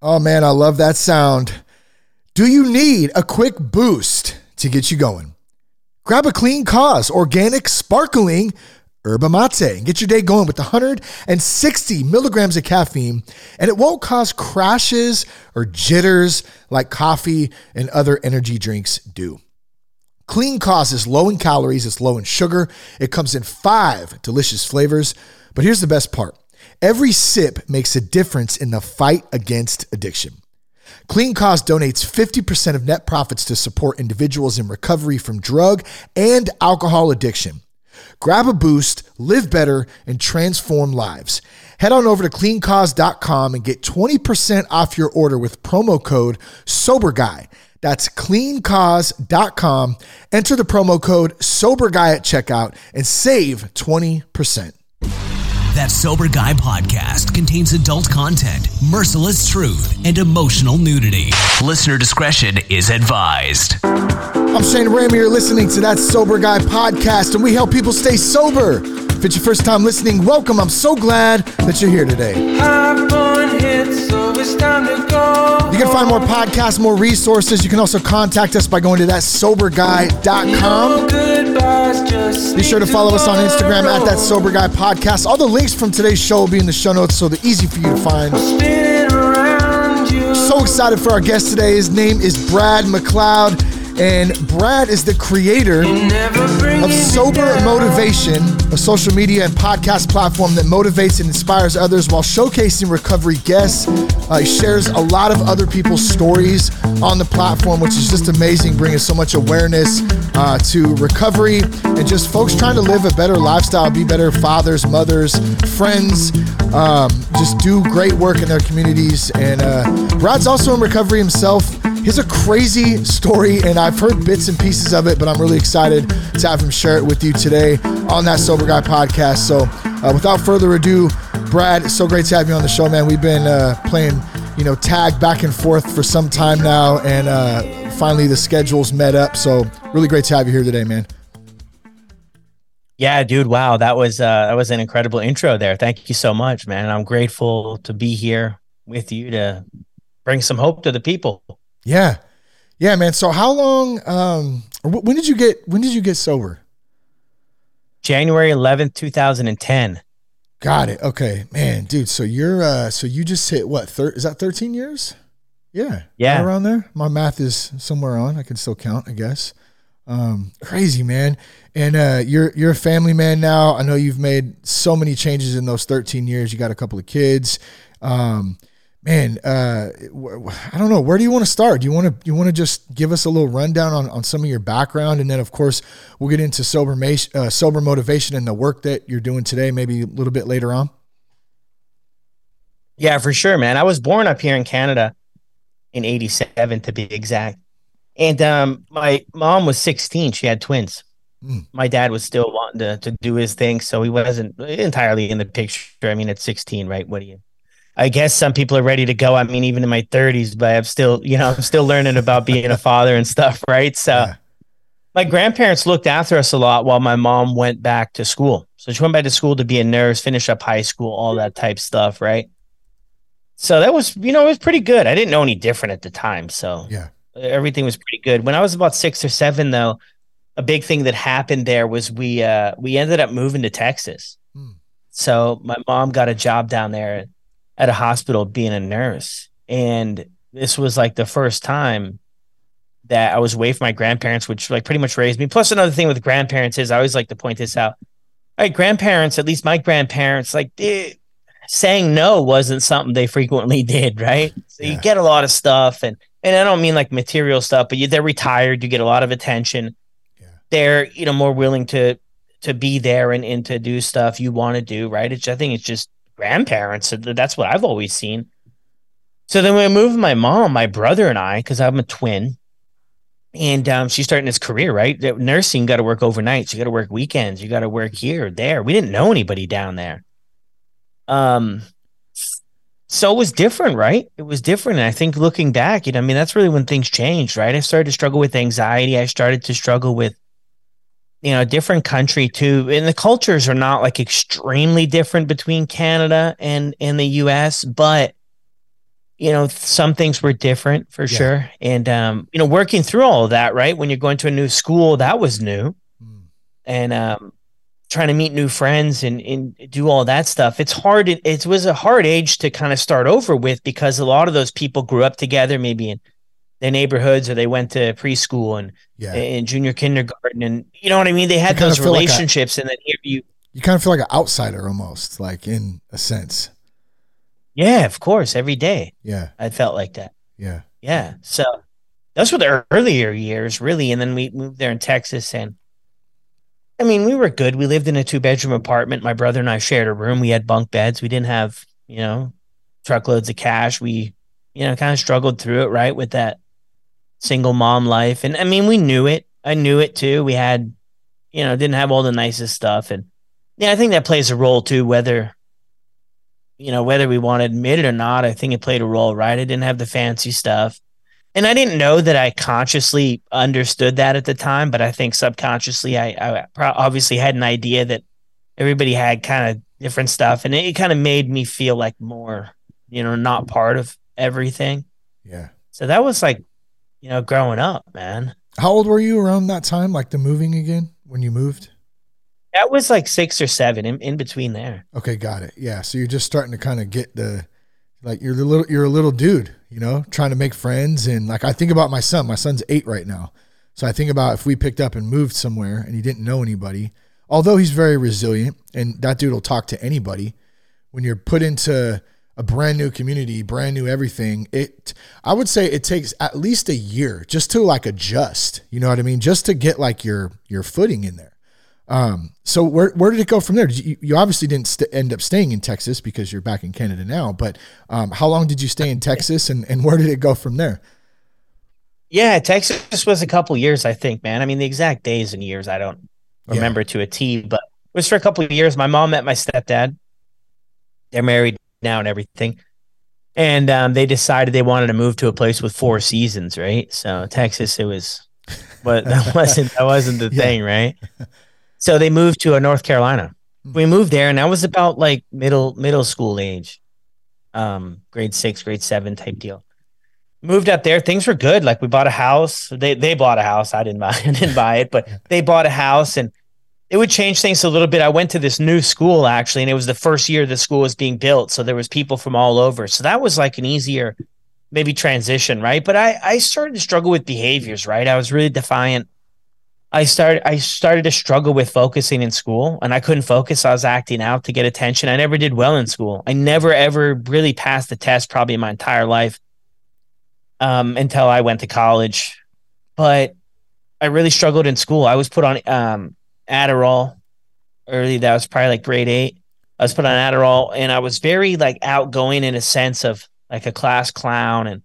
Oh man, I love that sound. Do you need a quick boost to get you going? Grab a clean cause, organic, sparkling yerba mate and get your day going with 160 milligrams of caffeine, and it won't cause crashes or jitters like coffee and other energy drinks do. Clean Cause is low in calories, it's low in sugar, it comes in five delicious flavors. But here's the best part every sip makes a difference in the fight against addiction. Clean Cause donates 50% of net profits to support individuals in recovery from drug and alcohol addiction. Grab a boost, live better, and transform lives. Head on over to cleancause.com and get 20% off your order with promo code SOBERGUY. That's cleancause.com. Enter the promo code SOBERGUY at checkout and save 20%. That Sober Guy podcast contains adult content, merciless truth, and emotional nudity. Listener discretion is advised. I'm Shane Ramey. You're listening to That Sober Guy podcast, and we help people stay sober. If it's your first time listening, welcome. I'm so glad that you're here today. You can find more podcasts, more resources. You can also contact us by going to thatsoberguy.com. Be sure to follow us on Instagram at That Sober Guy Podcast. All the links from today's show will be in the show notes, so they're easy for you to find. So excited for our guest today. His name is Brad McLeod. And Brad is the creator of Sober Motivation, a social media and podcast platform that motivates and inspires others while showcasing recovery guests. Uh, he shares a lot of other people's stories on the platform, which is just amazing, bringing so much awareness uh, to recovery and just folks trying to live a better lifestyle, be better fathers, mothers, friends, um, just do great work in their communities. And uh, Brad's also in recovery himself. He's a crazy story, and I've heard bits and pieces of it, but I'm really excited to have him share it with you today on that Sober Guy podcast. So, uh, without further ado, Brad, it's so great to have you on the show, man. We've been uh, playing, you know, tag back and forth for some time now, and uh, finally the schedules met up. So, really great to have you here today, man. Yeah, dude. Wow, that was uh, that was an incredible intro there. Thank you so much, man. I'm grateful to be here with you to bring some hope to the people. Yeah, yeah, man. So how long? Um, when did you get? When did you get sober? January 11th, 2010. Got it. Okay, man, dude. So you're uh, so you just hit what? Thir- is that 13 years? Yeah, yeah, right around there. My math is somewhere on. I can still count, I guess. Um, crazy man. And uh, you're you're a family man now. I know you've made so many changes in those 13 years. You got a couple of kids. Um, man, uh, I don't know. Where do you want to start? Do you want to you want to just give us a little rundown on, on some of your background, and then of course we'll get into sober uh, sober motivation and the work that you're doing today, maybe a little bit later on. Yeah, for sure, man. I was born up here in Canada in '87, to be exact, and um, my mom was 16. She had twins. Mm. My dad was still wanting to to do his thing, so he wasn't entirely in the picture. I mean, at 16, right? What do you I guess some people are ready to go. I mean, even in my 30s, but I'm still, you know, I'm still learning about being a father and stuff, right? So yeah. my grandparents looked after us a lot while my mom went back to school. So she went back to school to be a nurse, finish up high school, all that type stuff, right? So that was, you know, it was pretty good. I didn't know any different at the time. So yeah, everything was pretty good. When I was about six or seven, though, a big thing that happened there was we uh we ended up moving to Texas. Hmm. So my mom got a job down there at a hospital being a nurse. And this was like the first time that I was away from my grandparents, which like pretty much raised me. Plus, another thing with grandparents is I always like to point this out. All right, grandparents, at least my grandparents, like they, saying no wasn't something they frequently did, right? So yeah. you get a lot of stuff, and and I don't mean like material stuff, but you, they're retired, you get a lot of attention. Yeah. They're you know more willing to to be there and, and to do stuff you want to do, right? It's I think it's just grandparents. That's what I've always seen. So then we moved my mom, my brother, and I, because I'm a twin, and um, she's starting this career, right? Nursing got to work overnight. You got to work weekends. You got to work here, there. We didn't know anybody down there. Um, so it was different, right? It was different. And I think looking back, you know, I mean, that's really when things changed, right? I started to struggle with anxiety. I started to struggle with you know, different country too. And the cultures are not like extremely different between Canada and, and the US, but you know, some things were different for Yeah. sure. And, um, you know, working through all of that, right? When you're going to a new school, that was new. Mm. And, um, trying to meet new friends and, and do all that stuff. It's hard. It, it was a hard age to kind of start over with because a lot of those people grew up together, maybe in their neighborhoods or they went to preschool and, Yeah. and junior kindergarten. And you know what I mean? They had You those feel like a- relationships. and then here you, You kind of feel like an outsider almost, like in a sense. yeah, of course, every day Yeah. I felt like that. Yeah. Yeah. So those were the earlier years, really. And then we moved there in Texas. And I mean, we were good. We lived in a two bedroom apartment. My brother and I shared a room. We had bunk beds. We didn't have, you know, truckloads of cash. We, you know, kind of struggled through it, right? With that single mom life. And I mean, we knew it. I knew it too. We had, you know, didn't have all the nicest stuff. And yeah, I think that plays a role too, whether, you know, whether we want to admit it or not, I think it played a role, right? I didn't have the fancy stuff. And I didn't know that I consciously understood that at the time, but I think subconsciously I, I pro- obviously had an idea that everybody had kind of different stuff. And it, it kind of made me feel like more, you know, not part of everything. Yeah. So that was like, you know, growing up, man. How old were you around that time, like the moving again when you moved? That was like six or seven in, in between there. Okay, got it. Yeah, so you're just starting to kind of get the like you're the little you're a little dude, you know, trying to make friends and like I think about my son. My son's 8 right now. So I think about if we picked up and moved somewhere and he didn't know anybody, although he's very resilient and that dude will talk to anybody, when you're put into a brand new community, brand new everything, it I would say it takes at least a year just to like adjust, you know what I mean? Just to get like your your footing in there. Um, so where where did it go from there? Did you, you obviously didn't st- end up staying in Texas because you're back in Canada now. But um, how long did you stay in Texas, and and where did it go from there? Yeah, Texas was a couple years, I think, man. I mean, the exact days and years I don't Yeah. remember to a T, but it was for a couple of years. My mom met my stepdad. They're married now and everything. And um, they decided they wanted to move to a place with four seasons, right? So Texas, it was, but that wasn't that wasn't the Yeah. thing, right? So they moved to a North Carolina. We moved there, and I was about like middle middle school age, um, grade six, grade seven type deal moved up there things were good like we bought a house they they bought a house i didn't buy I didn't buy it but they bought a house and it would change things a little bit. I went to this new school actually and it was the first year the school was being built so there was people from all over. So that was like an easier maybe transition right? But i i started to struggle with behaviors right? I was really defiant. I started i started to struggle with focusing in school and i couldn't focus. I was acting out to get attention. I never did well in school. I never ever really passed the test probably in my entire life um, until I went to college. But I really struggled in school. I was put on um, Adderall early. That was probably like grade eight. I was put on Adderall, and I was very like outgoing in a sense of like a class clown and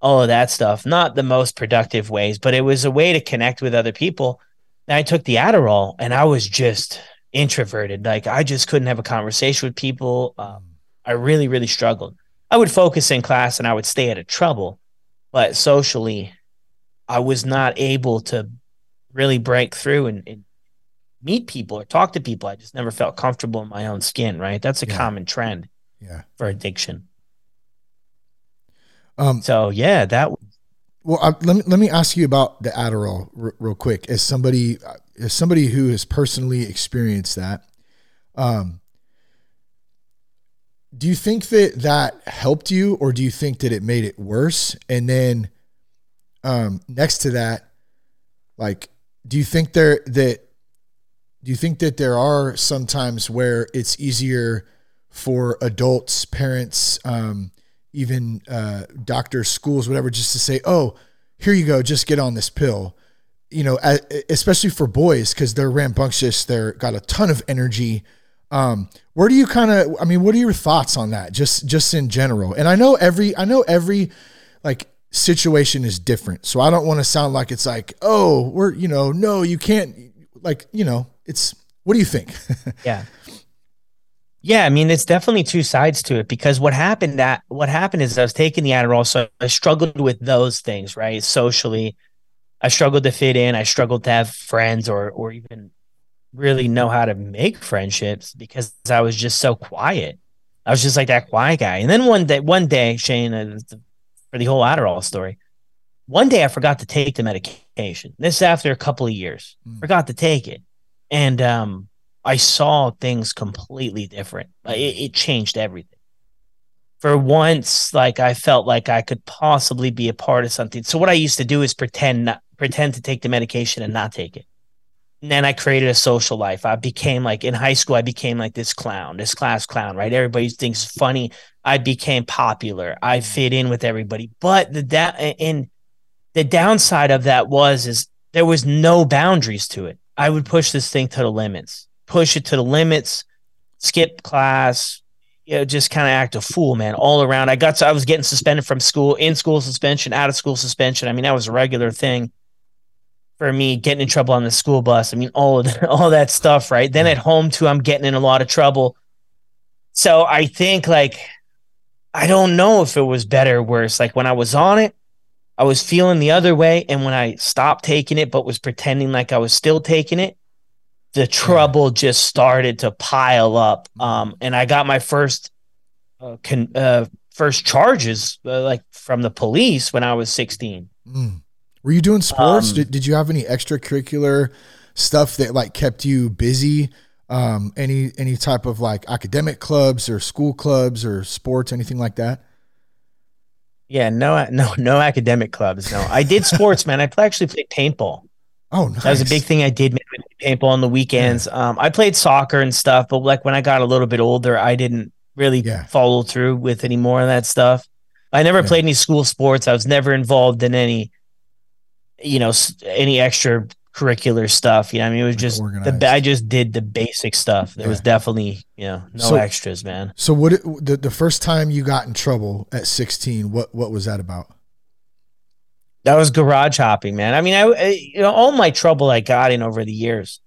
all of that stuff. Not the most productive ways, but it was a way to connect with other people. And I took the Adderall, and I was just introverted. Like I just couldn't have a conversation with people. Um, I really, really struggled. I would focus in class, and I would stay out of trouble but socially i was not able to really break through and, and meet people or talk to people i just never felt comfortable in my own skin right that's a Yeah. common trend Yeah. for addiction Um, so yeah that well, uh, let me let me ask you about the Adderall r- real quick. As somebody uh, as somebody who has personally experienced that, um, do you think that that helped you, or do you think that it made it worse? And then, um, next to that, like, do you think there that do you think that there are sometimes where it's easier for adults, parents, um, even uh, doctors, schools, whatever, just to say, "Oh, here you go, just get on this pill." You know, especially for boys because they're rambunctious, they're got a ton of energy. Um, where do you kind of? I mean, what are your thoughts on that? Just, just in general. And I know every, I know every, like situation is different. So I don't want to sound like it's like, oh, we're, you know, no, you can't. Like, you know, it's. What do you think? yeah yeah i mean it's definitely two sides to it because what happened that what happened is i was taking the adderall so i struggled with those things right socially i struggled to fit in i struggled to have friends or or even really know how to make friendships because i was just so quiet I was just like that quiet guy. And then one day, one day, Shane, uh, for the whole Adderall story, one day I forgot to take the medication. This after a couple of years, mm. forgot to take it, and um, I saw things completely different. It, it changed everything. For once, like I felt like I could possibly be a part of something. So what I used to do is pretend not, pretend to take the medication and not take it. And then I created a social life. I became like in high school, I became like this clown, this class clown, right? Everybody thinks funny. I became popular. I fit in with everybody. But the that da- and the downside of that was is there was no boundaries to it. I would push this thing to the limits, push it to the limits, skip class, you know, just kind of act a fool, man, all around. I got, I was getting suspended from school, in school suspension, out of school suspension. I mean, that was a regular thing for me, getting in trouble on the school bus. I mean, all of that, all that stuff, right? Then at home too, I'm getting in a lot of trouble. So I think like, I don't know if it was better or worse. Like when I was on it, I was feeling the other way. And when I stopped taking it, but was pretending like I was still taking it, the trouble just started to pile up. Um, and I got my first, uh, con- uh, first charges uh, like from the police when I was 16. Mm. Were you doing sports? Um, did, did you have any extracurricular stuff that like kept you busy? Um, any, any type of like academic clubs or school clubs or sports, anything like that? Yeah, no, no, no academic clubs. No, I did sports, man. I actually played paintball. Oh, nice. That was a big thing I did paintball on the weekends. Yeah. Um, I played soccer and stuff, but like when I got a little bit older, I didn't really yeah. follow through with any more of that stuff. I never yeah. played any school sports. I was never involved in any, you know, any extra curricular stuff. You know, I mean, it was just organized. the I just did the basic stuff. There yeah. was definitely you know no so, extras, man. So what the the first time you got in trouble at 16, what what was that about? That was garage hopping, man. I mean, I, I you know all my trouble I got in over the years.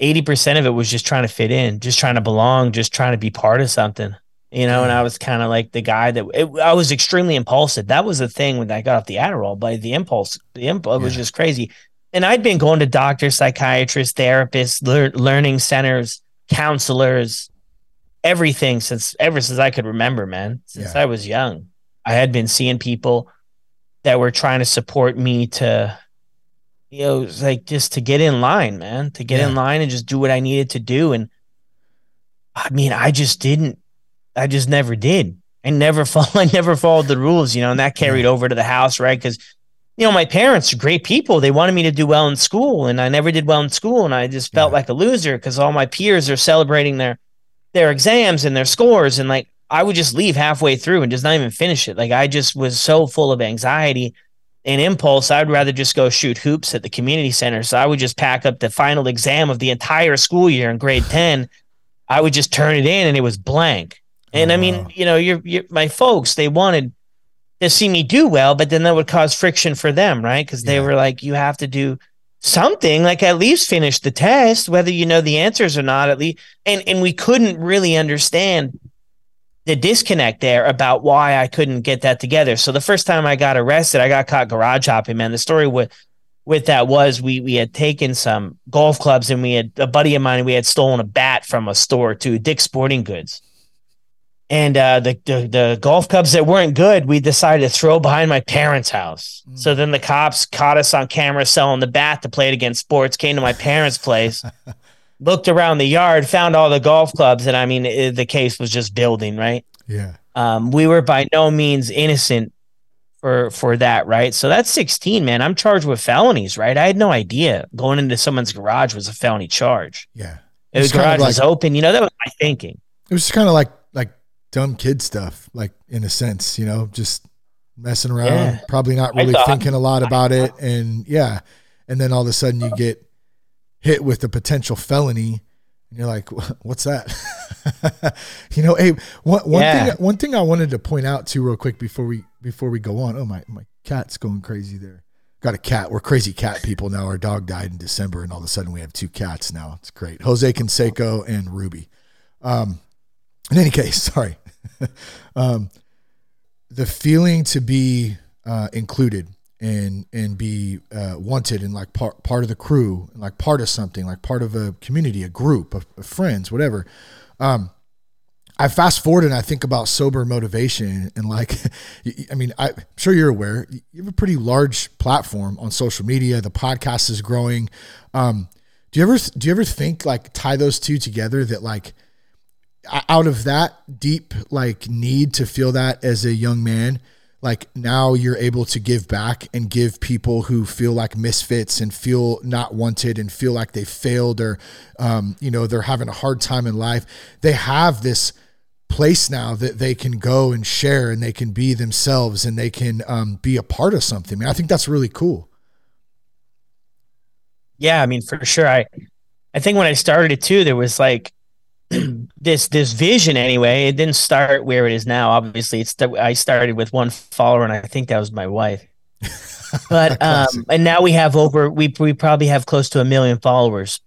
80% of it was just trying to fit in, just trying to belong, just trying to be part of something you know, and I mm. was kind of like the guy that it, I was extremely impulsive. That was the thing when I got off the Adderall, but the impulse, the impulse yeah. was just crazy and I'd been going to doctors, psychiatrists, therapists, lear- learning centers, counselors, everything since ever since I could remember, man. Since yeah. I was young, I had been seeing people that were trying to support me to, you know, like just to get in line, man, to get yeah. in line and just do what I needed to do. And I mean, I just didn't. I just never did. I never followed. I never followed the rules, you know, and that carried yeah. over to the house, right? Because you know, my parents are great people. They wanted me to do well in school, and I never did well in school, and I just felt yeah. like a loser because all my peers are celebrating their their exams and their scores, and like I would just leave halfway through and just not even finish it. Like I just was so full of anxiety and impulse. I'd rather just go shoot hoops at the community center. So I would just pack up the final exam of the entire school year in grade ten. I would just turn it in, and it was blank. And oh, I mean, you know, you're, you're my folks. They wanted to see me do well, but then that would cause friction for them, right? Because they yeah. were like, you have to do something, like at least finish the test, whether you know the answers or not, at least. And and we couldn't really understand the disconnect there about why I couldn't get that together. So the first time I got arrested, I got caught garage hopping, man. The story with with that was we we had taken some golf clubs and we had a buddy of mine, we had stolen a bat from a store to Dick's Sporting Goods and uh, the, the, the golf clubs that weren't good, we decided to throw behind my parents' house. Mm. So then the cops caught us on camera selling the bat to Play It Again Sports. Came to my parents' place, looked around the yard, found all the golf clubs, and I mean, it, the case was just building. Right? Yeah. Um, we were by no means innocent for for that, right? So that's 16, man. I'm charged with felonies, right? I had no idea going into someone's garage was a felony charge. Yeah. It was garage like, was open. You know, that was my thinking. It was kind of like dumb kid stuff, like in a sense, you know, just messing around, yeah. probably not really thought, thinking a lot about it. And yeah. And then all of a sudden you get hit with a potential felony and you're like, what's that? you know, hey, one, one yeah. thing, one thing I wanted to point out too real quick before we, before we go on. Oh, my, my cat's going crazy there. Got a cat. We're crazy cat people now. Our dog died in December and all of a sudden we have two cats now. It's great. Jose Canseco and Ruby. Um, in any case, sorry. um, the feeling to be uh, included and and be uh, wanted and like part part of the crew, and like part of something, like part of a community, a group of, of friends, whatever. Um, I fast forward and I think about sober motivation and like, I mean, I'm sure you're aware you have a pretty large platform on social media. The podcast is growing. Um, do you ever do you ever think like tie those two together that like out of that deep like need to feel that as a young man, like now you're able to give back and give people who feel like misfits and feel not wanted and feel like they failed or um, you know they're having a hard time in life they have this place now that they can go and share and they can be themselves and they can um, be a part of something. I, mean, I think that's really cool. Yeah i mean for sure. I i think when i started it too there was like this this vision anyway it didn't start where it is now. Obviously it's i started with one follower and i think that was my wife. But um and now we have over we we probably have close to a million followers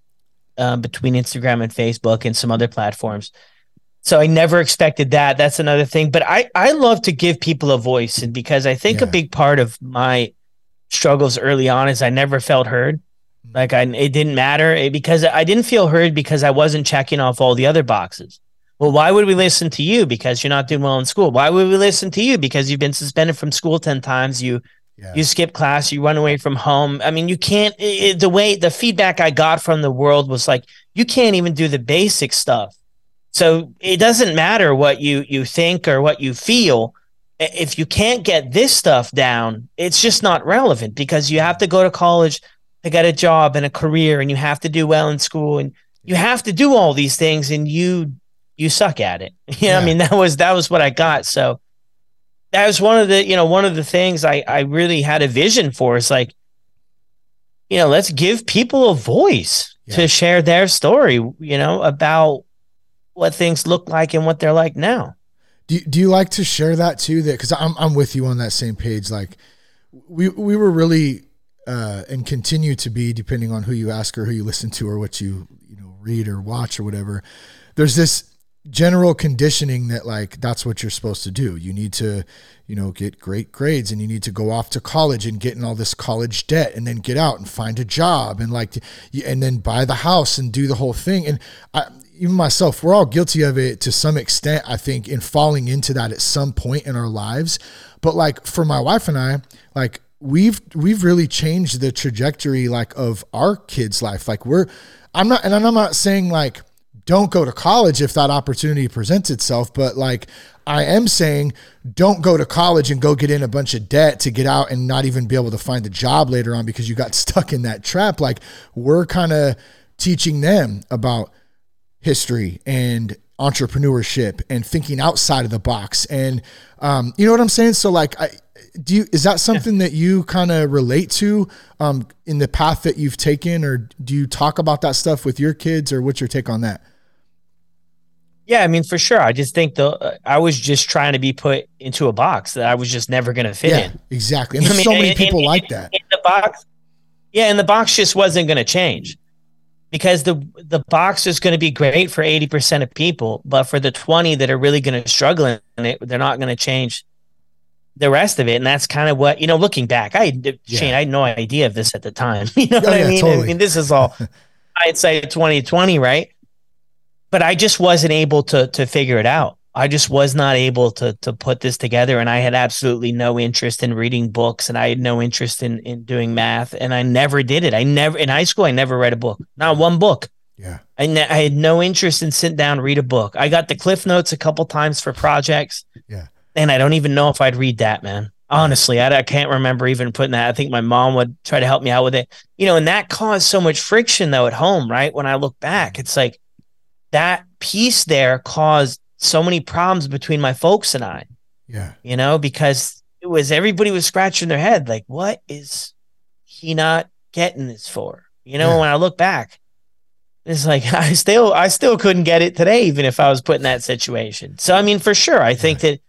um, between instagram and facebook and some other platforms. So i never expected that. That's another thing. But i i love to give people a voice and because i think yeah. a big part of my struggles early on is i never felt heard like I, it didn't matter it, because I didn't feel heard because I wasn't checking off all the other boxes. Well, why would we listen to you because you're not doing well in school? Why would we listen to you because you've been suspended from school ten times? You yeah. you skip class, you run away from home. I mean, you can't. It, the way the feedback I got from the world was like, you can't even do the basic stuff. So it doesn't matter what you you think or what you feel. If you can't get this stuff down, it's just not relevant because you have to go to college to got a job and a career and you have to do well in school and you have to do all these things and you you suck at it. You know, yeah. I mean that was that was what I got. So that was one of the, you know, one of the things I I really had a vision for is like you know, let's give people a voice yeah. to share their story, you know, about what things look like and what they're like now. Do do you like to share that too that cuz I'm I'm with you on that same page like we we were really uh, and continue to be, depending on who you ask or who you listen to or what you you know read or watch or whatever. There's this general conditioning that like that's what you're supposed to do. You need to you know get great grades and you need to go off to college and get in all this college debt and then get out and find a job and like and then buy the house and do the whole thing and I, even myself we're all guilty of it to some extent i think in falling into that at some point in our lives but like for my wife and i like we've we've really changed the trajectory like of our kids' life. Like we're I'm not and I'm not saying like don't go to college if that opportunity presents itself, but like I am saying don't go to college and go get in a bunch of debt to get out and not even be able to find a job later on because you got stuck in that trap. Like we're kind of teaching them about history and entrepreneurship and thinking outside of the box. And um, you know what i'm saying? So like I, do you is that something yeah. that you kind of relate to um, in the path that you've taken? Or do you talk about that stuff with your kids? Or what's your take on that? Yeah i mean for sure. I just think the uh, i was just trying to be put into a box that i was just never going to fit yeah, in. exactly. And there's I mean, so many people like that. in the box yeah and the box just wasn't going to change because the the box is going to be great for 80% of people but for the 20 that are really going to struggle in it they're not going to change the rest of it. And that's kind of what, you know, looking back, I, yeah. Shane, I had no idea of this at the time. You know oh, what yeah, I mean? Totally. I mean, this is all, I'd say 2020, right? But I just wasn't able to, to figure it out. I just was not able to, to put this together. And I had absolutely no interest in reading books and I had no interest in, in doing math. And I never did it. I never, in high school, I never read a book, not one book. Yeah. I, ne- I had no interest in sitting down read a book. I got the cliff notes a couple times for projects. Yeah and I don't even know if I'd read that, man. Honestly, I, I can't remember even putting that. I think my mom would try to help me out with it, you know, and that caused so much friction though at home, right? When I look back, it's like that piece there caused so many problems between my folks and I. Yeah. You know, because it was everybody was scratching their head, like, what is he not getting this for? You know, yeah. when I look back, it's like I still I still couldn't get it today, even if I was put in that situation. So I mean, for sure, I think that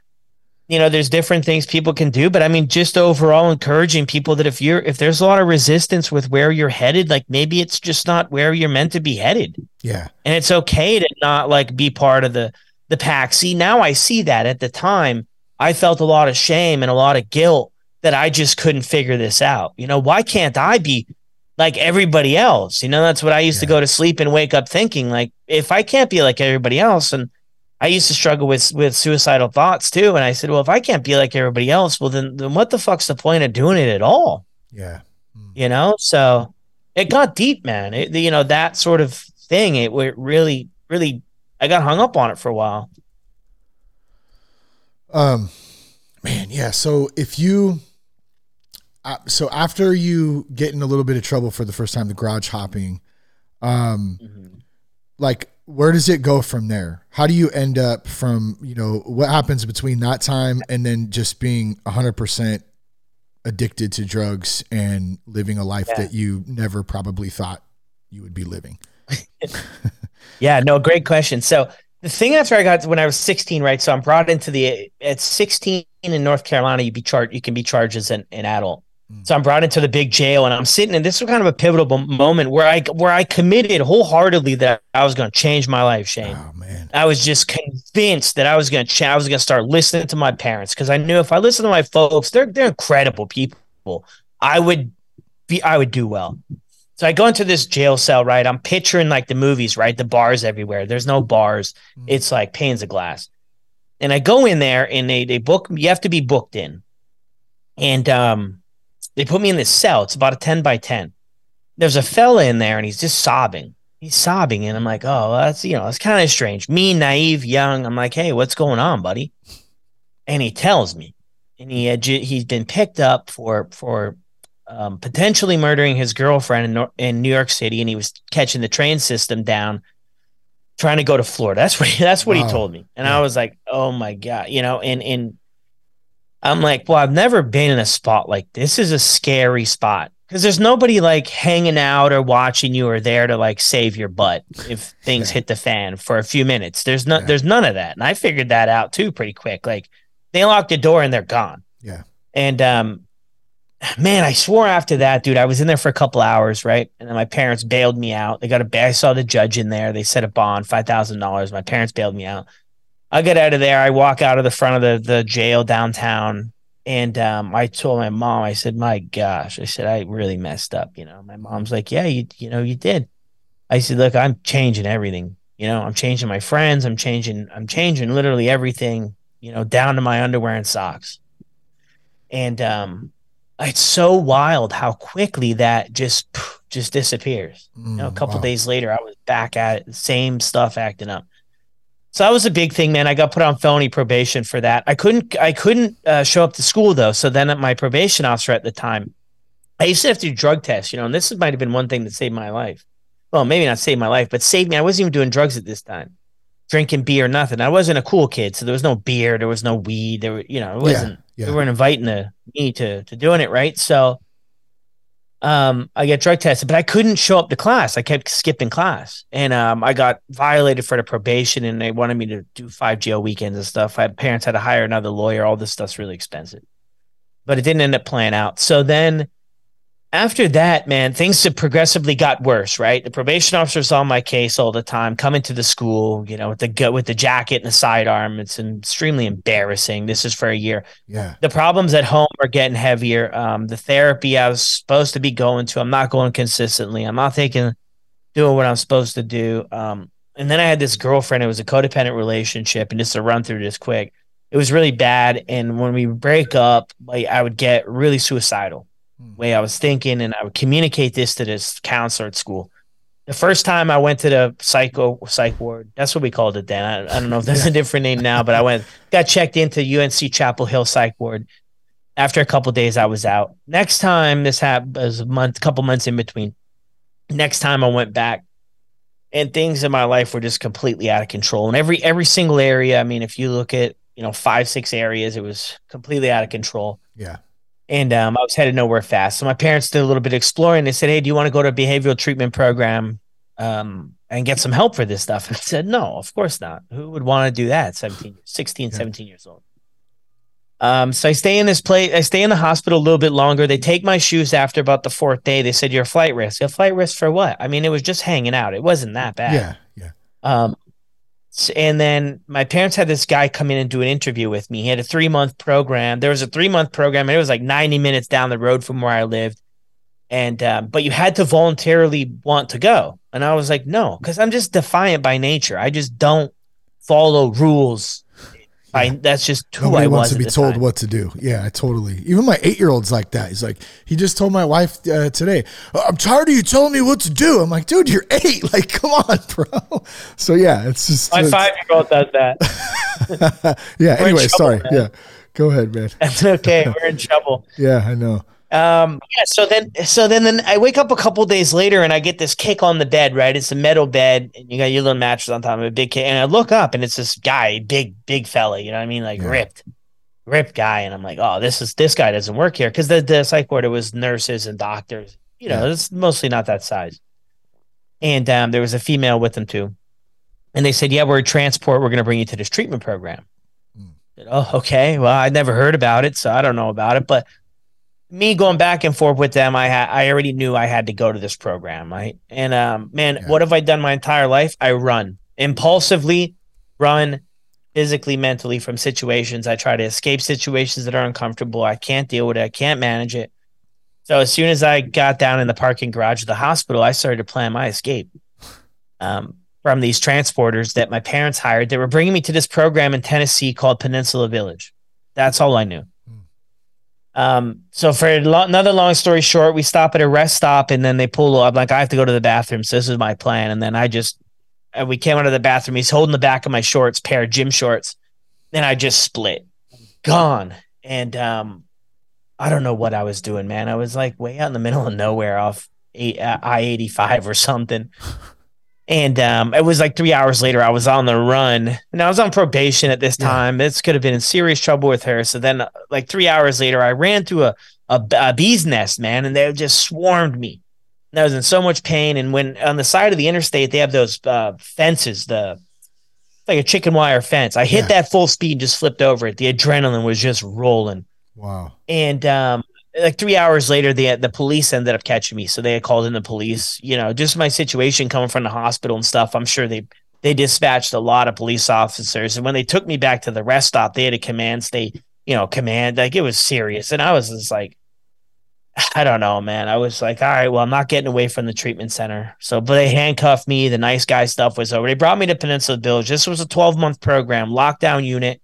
you know there's different things people can do but i mean just overall encouraging people that if you're if there's a lot of resistance with where you're headed like maybe it's just not where you're meant to be headed yeah and it's okay to not like be part of the the pack see now i see that at the time i felt a lot of shame and a lot of guilt that i just couldn't figure this out you know why can't i be like everybody else you know that's what i used yeah. to go to sleep and wake up thinking like if i can't be like everybody else and I used to struggle with with suicidal thoughts too. And I said, well, if I can't be like everybody else, well, then, then what the fuck's the point of doing it at all? Yeah. Hmm. You know, so it got deep, man. It, you know, that sort of thing, it, it really, really, I got hung up on it for a while. Um, man, yeah. So if you, uh, so after you get in a little bit of trouble for the first time, the garage hopping, um, mm-hmm. like where does it go from there? How do you end up from, you know, what happens between that time and then just being 100% addicted to drugs and living a life yeah. that you never probably thought you would be living? yeah, no, great question. So the thing after I got when I was 16, right? So I'm brought into the at 16 in North Carolina, you be charged, you can be charged as an, an adult. Mm. So I'm brought into the big jail, and I'm sitting, and this was kind of a pivotal moment where I where I committed wholeheartedly that I was going to change my life, Shane. Oh man, I was just convinced that I was going to change. I was going to start listening to my parents because I knew if I listened to my folks, they're they're incredible people. I would be, I would do well. So I go into this jail cell, right? I'm picturing like the movies, right? The bars everywhere. There's no bars. Mm. It's like panes of glass. And I go in there, and they they book. You have to be booked in, and um they put me in this cell. It's about a 10 by 10. There's a fella in there and he's just sobbing. He's sobbing. And I'm like, oh, that's, you know, it's kind of strange. Me, naive, young. I'm like, hey, what's going on, buddy? And he tells me. And he had, he's been picked up for, for, um, potentially murdering his girlfriend in, in New York City, and he was catching the train system down, trying to go to Florida. That's what he, that's what wow. he told me, and yeah. I was like, "Oh my god," you know. And and I'm like, well, I've never been in a spot like this. Is a scary spot because there's nobody like hanging out or watching you or there to like save your butt if things hit the fan for a few minutes. There's no, yeah. there's none of that, and I figured that out too pretty quick. Like they lock the door and they're gone. Yeah. And um, man, I swore after that, dude. I was in there for a couple hours, right? And then my parents bailed me out. They got a. I saw the judge in there. They set a bond, five thousand dollars. My parents bailed me out. I get out of there. I walk out of the front of the, the jail downtown. And um, I told my mom, I said, my gosh, I said, I really messed up. You know, my mom's like, yeah, you, you know, you did. I said, look, I'm changing everything. You know, I'm changing my friends. I'm changing, I'm changing literally everything, you know, down to my underwear and socks. And um, it's so wild how quickly that just, just disappears. Mm, you know, a mm, couple wow. days later, I was back at it, same stuff acting up. So that was a big thing, man. I got put on felony probation for that. I couldn't I couldn't uh, show up to school though. So then at my probation officer at the time, I used to have to do drug tests, you know, and this might have been one thing that saved my life. Well, maybe not saved my life, but saved me. I wasn't even doing drugs at this time, drinking beer, nothing. I wasn't a cool kid, so there was no beer, there was no weed, there, were, you know, it wasn't. Yeah, yeah. They weren't inviting the, me to to doing it, right? So um, I get drug tested, but I couldn't show up to class. I kept skipping class, and um, I got violated for the probation, and they wanted me to do five jail weekends and stuff. Had parents had to hire another lawyer. All this stuff's really expensive, but it didn't end up playing out. So then after that, man, things have progressively got worse, right? The probation officer's on my case all the time, coming to the school, you know, with the with the jacket and the sidearm. It's extremely embarrassing. This is for a year. Yeah. The problems at home are getting heavier. Um, the therapy I was supposed to be going to, I'm not going consistently. I'm not taking doing what I'm supposed to do. Um, and then I had this girlfriend. It was a codependent relationship, and just to run through this quick, it was really bad. And when we break up, like I would get really suicidal Hmm. way I was thinking, and I would communicate this to this counselor at school. The first time I went to the psycho psych ward, that's what we called it then. I, I don't know if there's a different name now, but I went got checked into UNC Chapel Hill psych ward. After a couple days, I was out. Next time this happened was a month, couple months in between. Next time I went back, and things in my life were just completely out of control. And every every single area, I mean, if you look at you know five six areas, it was completely out of control. Yeah and um, I was headed nowhere fast. So my parents did a little bit of exploring. They said, "Hey, do you want to go to a behavioral treatment program um, and get some help for this stuff?" And I said, "No, of course not. Who would want to do that? 17, 16, yeah. 17 years old." Um, so I stay in this place. I stay in the hospital a little bit longer. They take my shoes after about the fourth day. They said, "You're a flight risk." A flight risk for what? I mean, it was just hanging out. It wasn't that bad. Yeah, yeah. Um, and then my parents had this guy come in and do an interview with me. He had a three month program. There was a three month program, and it was like 90 minutes down the road from where I lived. And, um, but you had to voluntarily want to go. And I was like, no, because I'm just defiant by nature. I just don't follow rules. I, that's just who Nobody I wants to be told time. what to do. Yeah, I totally. Even my eight year old's like that. He's like, he just told my wife uh, today, I'm tired of you telling me what to do. I'm like, dude, you're eight. Like, come on, bro. So, yeah, it's just. My five year old does that. yeah, we're anyway, trouble, sorry. man. Yeah, go ahead, man. That's okay. We're in trouble. Yeah, I know. Um, yeah. So then, so then, then I wake up a couple days later and I get this kick on the bed. Right, it's a metal bed, and you got your little mattress on top of it, big kick. And I look up, and it's this guy, big, big fella. You know what I mean? Like Yeah. ripped, ripped guy. And I'm like, oh, this is this guy doesn't work here because the the psych ward it was nurses and doctors. You know, Yeah. it's mostly not that size. And um, there was a female with them too, and they said, yeah, we're a transport. We're going to bring you to this treatment program. Hmm. said, Oh, okay. Well, I'd never heard about it, so I don't know about it. But me going back and forth with them, I ha- I already knew I had to go to this program, right? And um, man, Yeah. what have I done my entire life? I run impulsively, run physically, mentally from situations. I try to escape situations that are uncomfortable. I can't deal with it. I can't manage it. So as soon as I got down in the parking garage of the hospital, I started to plan my escape. Um, from these transporters that my parents hired. They were bringing me to this program in Tennessee called Peninsula Village. That's all I knew. Um, so for lo- another long story short, we stop at a rest stop and then they pull. I'm like, I have to go to the bathroom. So this is my plan. And then I just, uh, we came out of the bathroom. He's holding the back of my shorts, pair of gym shorts. Then I just split, gone. And um, I don't know what I was doing, man. I was like way out in the middle of nowhere off uh, I 85 or something. And um, it was like three hours later, I was on the run and I was on probation at this Yeah. time. This could have been in serious trouble with her. So then, uh, like three hours later, I ran through a, a, a bee's nest, man, and they just swarmed me. And I was in so much pain. And when on the side of the interstate, they have those uh, fences, the like a chicken wire fence. I hit Yeah. that full speed and just flipped over it. The adrenaline was just rolling. Wow. And um, like three hours later, the the police ended up catching me. So they had called in the police. You know, just my situation coming from the hospital and stuff. I'm sure they they dispatched a lot of police officers. And when they took me back to the rest stop, they had a command state. You know, command like it was serious. And I was just like, I don't know, man. I was like, all right, well, I'm not getting away from the treatment center. So, but they handcuffed me. The nice guy stuff was over. They brought me to Peninsula Village. This was a 12 month program, lockdown unit.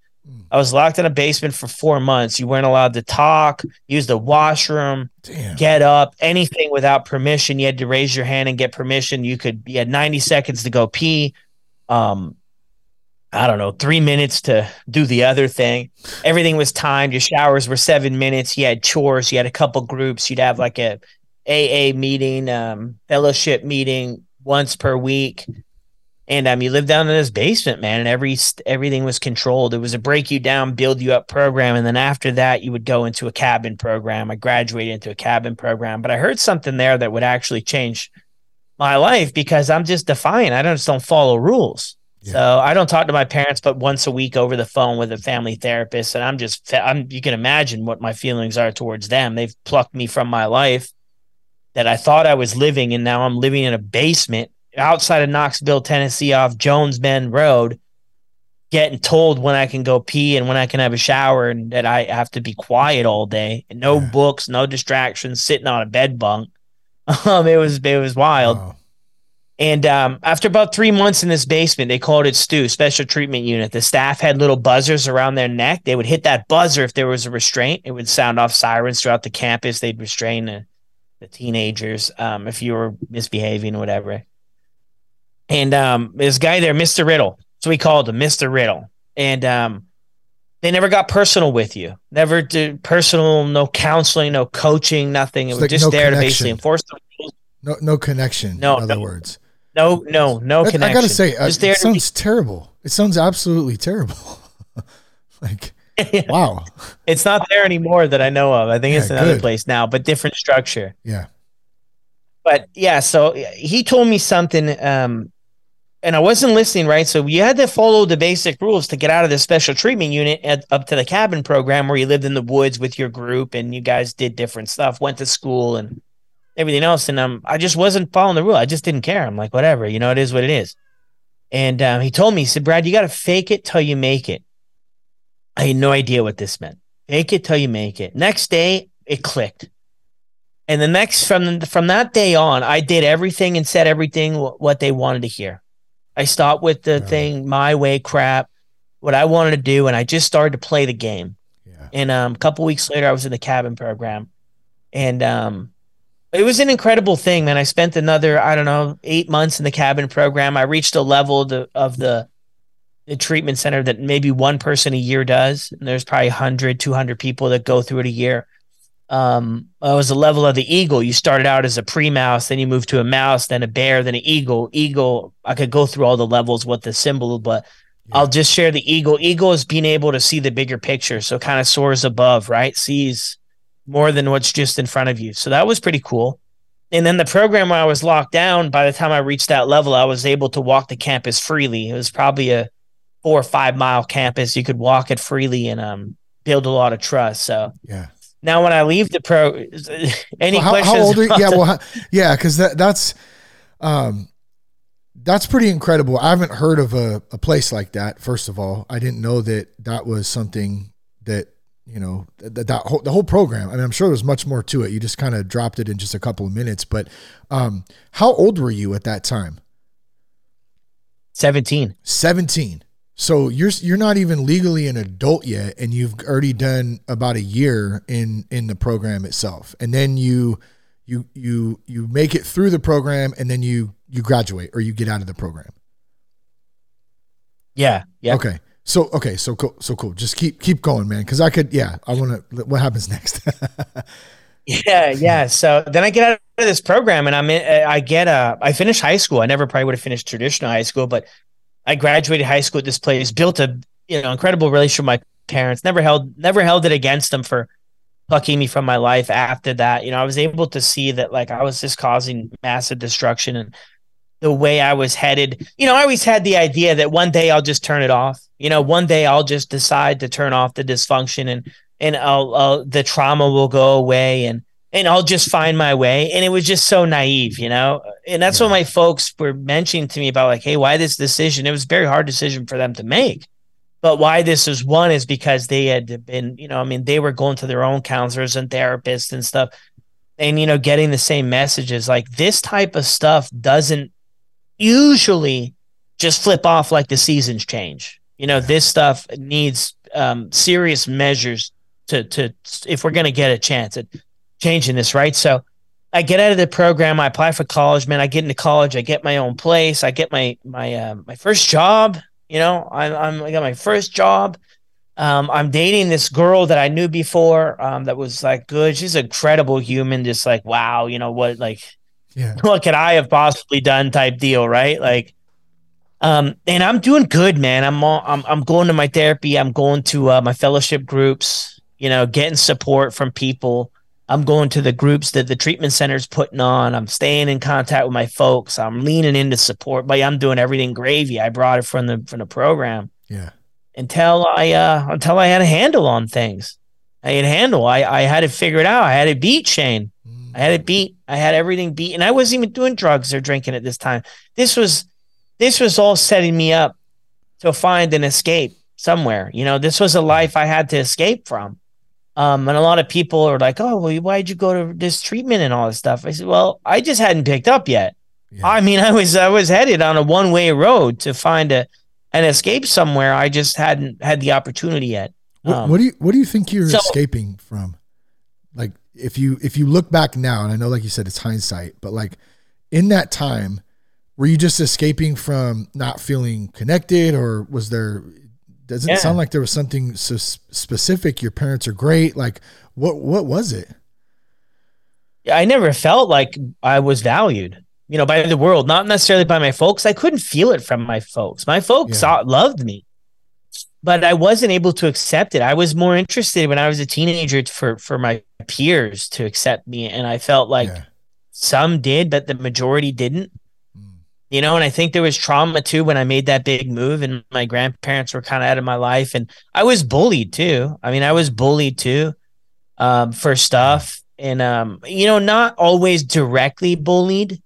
I was locked in a basement for four months. You weren't allowed to talk, use the washroom, Damn. get up, anything without permission. You had to raise your hand and get permission. You could, you had 90 seconds to go pee. Um, I don't know, three minutes to do the other thing. Everything was timed. Your showers were seven minutes. You had chores. You had a couple groups. You'd have like a AA meeting, um, fellowship meeting once per week. And um, you lived down in this basement, man, and every everything was controlled. It was a break you down, build you up program, and then after that, you would go into a cabin program. I graduated into a cabin program, but I heard something there that would actually change my life because I'm just defiant. I don't just don't follow rules. Yeah. So I don't talk to my parents, but once a week over the phone with a family therapist, and I'm just I'm you can imagine what my feelings are towards them. They've plucked me from my life that I thought I was living, and now I'm living in a basement outside of Knoxville, Tennessee, off Jones Bend Road, getting told when I can go pee and when I can have a shower, and that I have to be quiet all day, and no Yeah. books, no distractions, sitting on a bed bunk. Um, it was it was wild. Wow. And um, after about three months in this basement, they called it STU, Special Treatment Unit. The staff had little buzzers around their neck. They would hit that buzzer if there was a restraint. It would sound off sirens throughout the campus. They'd restrain the, the teenagers um, if you were misbehaving or whatever. And um, this guy there, Mr. Riddle, so we called him Mr. Riddle. And um, they never got personal with you. Never did personal, no counseling, no coaching, nothing. It It's was like just no there to basically enforce the rules. No, no connection. No, in other no. words. No, no, no I, connection. I gotta say, uh, it to be- sounds terrible. It sounds absolutely terrible. like, wow. it's not there anymore that I know of. I think Yeah, it's another good. place now, but different structure. Yeah. But yeah, so he told me something, um, and I wasn't listening, right? So you had to follow the basic rules to get out of the special treatment unit at, up to the cabin program where you lived in the woods with your group and you guys did different stuff, went to school and everything else. And um, I just wasn't following the rule. I just didn't care. I'm like, whatever, you know, it is what it is. And um, he told me, he said, Brad, you got to fake it till you make it. I had no idea what this meant. Fake it till you make it. Next day, it clicked. And the next from from that day on, I did everything and said everything wh- what they wanted to hear. I stopped with the thing my way crap, what I wanted to do, and I just started to play the game. Yeah. And um, a couple weeks later, I was in the cabin program, and um, it was an incredible thing, man. I spent another I don't know eight months in the cabin program. I reached a level to, of the the treatment center that maybe one person a year does, and there's probably 100, 200 people that go through it a year um, it was the level of the eagle. You started out as a pre mouse, then you moved to a mouse, then a bear, then an eagle. Eagle, I could go through all the levels, what the symbol, but yeah. I'll just share the eagle. Eagle is being able to see the bigger picture. So kind of soars above, right? Sees more than what's just in front of you. So that was pretty cool. And then the program where I was locked down, by the time I reached that level, I was able to walk the campus freely. It was probably a four or five mile campus. You could walk it freely and um, build a lot of trust. So yeah now, when I leave the pro, any well, how, questions? How old are? Yeah, well, yeah, because that that's um, that's pretty incredible. I haven't heard of a, a place like that. First of all, I didn't know that that was something that you know that, that whole, the whole program. I mean, I'm sure there's much more to it. You just kind of dropped it in just a couple of minutes. But um, how old were you at that time? Seventeen. Seventeen. So you're you're not even legally an adult yet, and you've already done about a year in in the program itself, and then you you you you make it through the program, and then you you graduate or you get out of the program. Yeah. Yeah. Okay. So okay. So cool. So cool. Just keep keep going, man. Because I could. Yeah. I want to. What happens next? yeah. Yeah. So then I get out of this program, and I'm in, I get a. I finish high school. I never probably would have finished traditional high school, but I graduated high school at this place, built a you know incredible relationship with my parents. Never held never held it against them for plucking me from my life after that. You know, I was able to see that like I was just causing massive destruction and the way I was headed. You know, I always had the idea that one day I'll just turn it off. You know, one day I'll just decide to turn off the dysfunction and and I'll, I'll the trauma will go away and and I'll just find my way. And it was just so naive, you know? And that's yeah. what my folks were mentioning to me about like, hey, why this decision? It was a very hard decision for them to make. But why this is one is because they had been, you know, I mean, they were going to their own counselors and therapists and stuff, and you know, getting the same messages. Like this type of stuff doesn't usually just flip off like the seasons change. You know, this stuff needs um, serious measures to to if we're going to get a chance at changing this, right? So I get out of the program, I apply for college, man. I get into college, I get my own place, I get my my uh, my first job. You know, I'm, I'm I got my first job. Um, I'm dating this girl that I knew before um, that was like good. She's an incredible human, just like wow, you know what, like yeah. what could I have possibly done type deal, right? Like, um, and I'm doing good, man. I'm all, I'm I'm going to my therapy. I'm going to uh, my fellowship groups. You know, getting support from people. I'm going to the groups that the treatment center's putting on. I'm staying in contact with my folks. I'm leaning into support, but I'm doing everything gravy. I brought it from the from the program. Yeah. Until I uh until I had a handle on things. I had a handle. I I had it figured out. I had it beat Shane. Mm. I had it beat. I had everything beat, and I wasn't even doing drugs or drinking at this time. This was this was all setting me up to find an escape somewhere. You know, this was a life I had to escape from. Um, and a lot of people are like, "Oh, well, why'd you go to this treatment and all this stuff?" I said, "Well, I just hadn't picked up yet. Yeah. I mean, I was I was headed on a one way road to find a an escape somewhere. I just hadn't had the opportunity yet." What, um, what do you What do you think you're so, escaping from? Like, if you if you look back now, and I know, like you said, it's hindsight, but like in that time, were you just escaping from not feeling connected, or was there doesn't yeah. sound like there was something so specific. Your parents are great. Like, what what was it? Yeah, I never felt like I was valued, you know, by the world, not necessarily by my folks. I couldn't feel it from my folks. My folks yeah. loved me, but I wasn't able to accept it. I was more interested when I was a teenager for for my peers to accept me, and I felt like yeah. some did, but the majority didn't you know, and I think there was trauma too when I made that big move and my grandparents were kind of out of my life and I was bullied too. I mean, I was bullied too um, for stuff and, um, you know, not always directly bullied,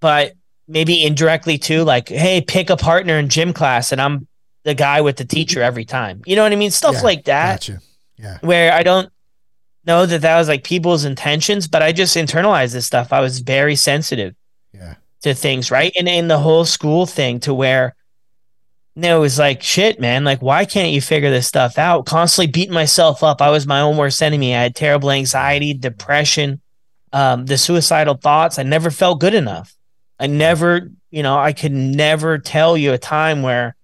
but maybe indirectly too. Like, hey, pick a partner in gym class and I'm the guy with the teacher every time. You know what I mean? Stuff yeah, like that. Gotcha. Yeah. Where I don't know that that was like people's intentions, but I just internalized this stuff. I was very sensitive. Yeah to things, right? And in the whole school thing to where you know, it was like shit, man. Like, why can't you figure this stuff out? Constantly beating myself up. I was my own worst enemy. I had terrible anxiety, depression, um, the suicidal thoughts. I never felt good enough. I never, you know, I could never tell you a time where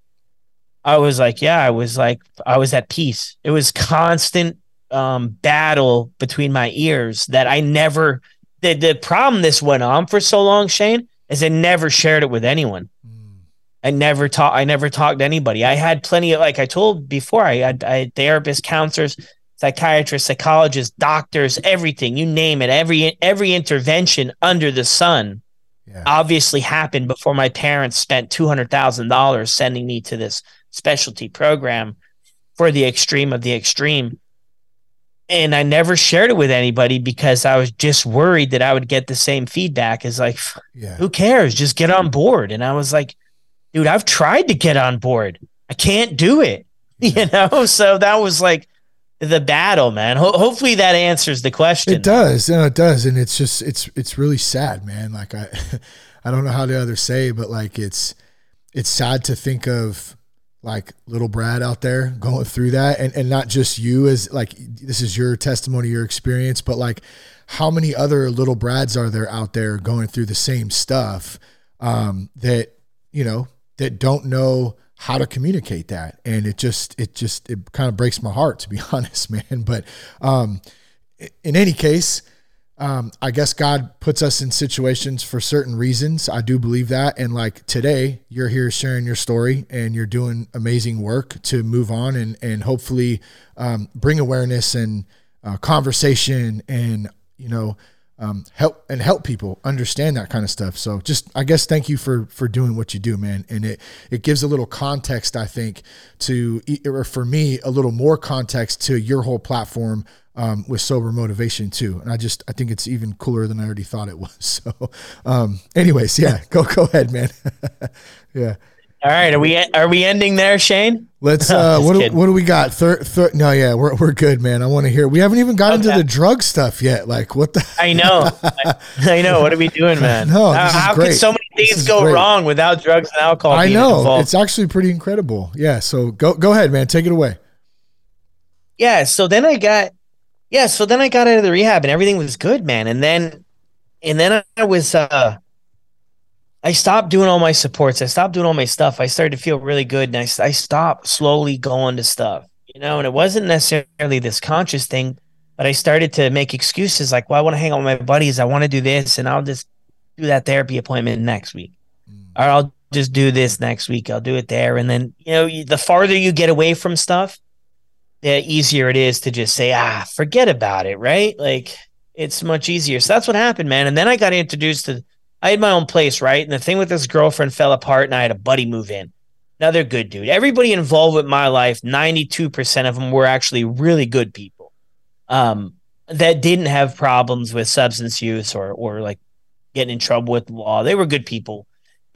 I was like, yeah, I was like, I was at peace. It was constant um, battle between my ears that I never. The the problem this went on for so long, Shane, is I never shared it with anyone. I never talk. I never talked to anybody. I had plenty of, like I told before, I had, I had therapists, counselors, psychiatrists, psychologists, doctors, everything you name it. Every every intervention under the sun yeah. obviously happened before my parents spent two hundred thousand dollars sending me to this specialty program for the extreme of the extreme. And I never shared it with anybody because I was just worried that I would get the same feedback as like, yeah. who cares? Just get on board. And I was like, dude, I've tried to get on board. I can't do it. You know? So that was like the battle, man. Ho- hopefully that answers the question. It does. No, it does. And it's just it's it's really sad, man. Like I I don't know how to other say, but like it's it's sad to think of like little Brad out there going through that. And, and not just you as like this is your testimony, your experience, but like how many other little Brads are there out there going through the same stuff um, that, you know, that don't know how to communicate that? And it just it just it kind of breaks my heart to be honest man. But um in any case um i guess god puts us in situations for certain reasons i do believe that and like today you're here sharing your story and you're doing amazing work to move on and and hopefully um, bring awareness and uh, conversation and you know um, help and help people understand that kind of stuff. So just, I guess, thank you for for doing what you do, man. And it it gives a little context, I think, to or for me, a little more context to your whole platform um, with sober motivation too. And I just, I think it's even cooler than I already thought it was. So, um, anyways, yeah, go go ahead, man. yeah. All right, are we are we ending there, Shane? Let's. Uh, what do, what do we got? Third, third. No, yeah, we're we're good, man. I want to hear. We haven't even got okay. into the drug stuff yet. Like, what the? I know, I, I know. What are we doing, man? no, how, how could so many things go great. wrong without drugs and alcohol? I know involved? it's actually pretty incredible. Yeah. So go go ahead, man. Take it away. Yeah. So then I got. Yeah. So then I got out of the rehab and everything was good, man. And then, and then I was. uh I stopped doing all my supports. I stopped doing all my stuff. I started to feel really good, and I, I stopped slowly going to stuff, you know. And it wasn't necessarily this conscious thing, but I started to make excuses like, "Well, I want to hang out with my buddies. I want to do this, and I'll just do that therapy appointment next week, mm. or I'll just do this next week. I'll do it there." And then, you know, the farther you get away from stuff, the easier it is to just say, "Ah, forget about it." Right? Like it's much easier. So that's what happened, man. And then I got introduced to I had my own place, right? And the thing with this girlfriend fell apart, and I had a buddy move in. Another good dude. Everybody involved with my life, 92% of them were actually really good people um, that didn't have problems with substance use or, or like getting in trouble with law. They were good people.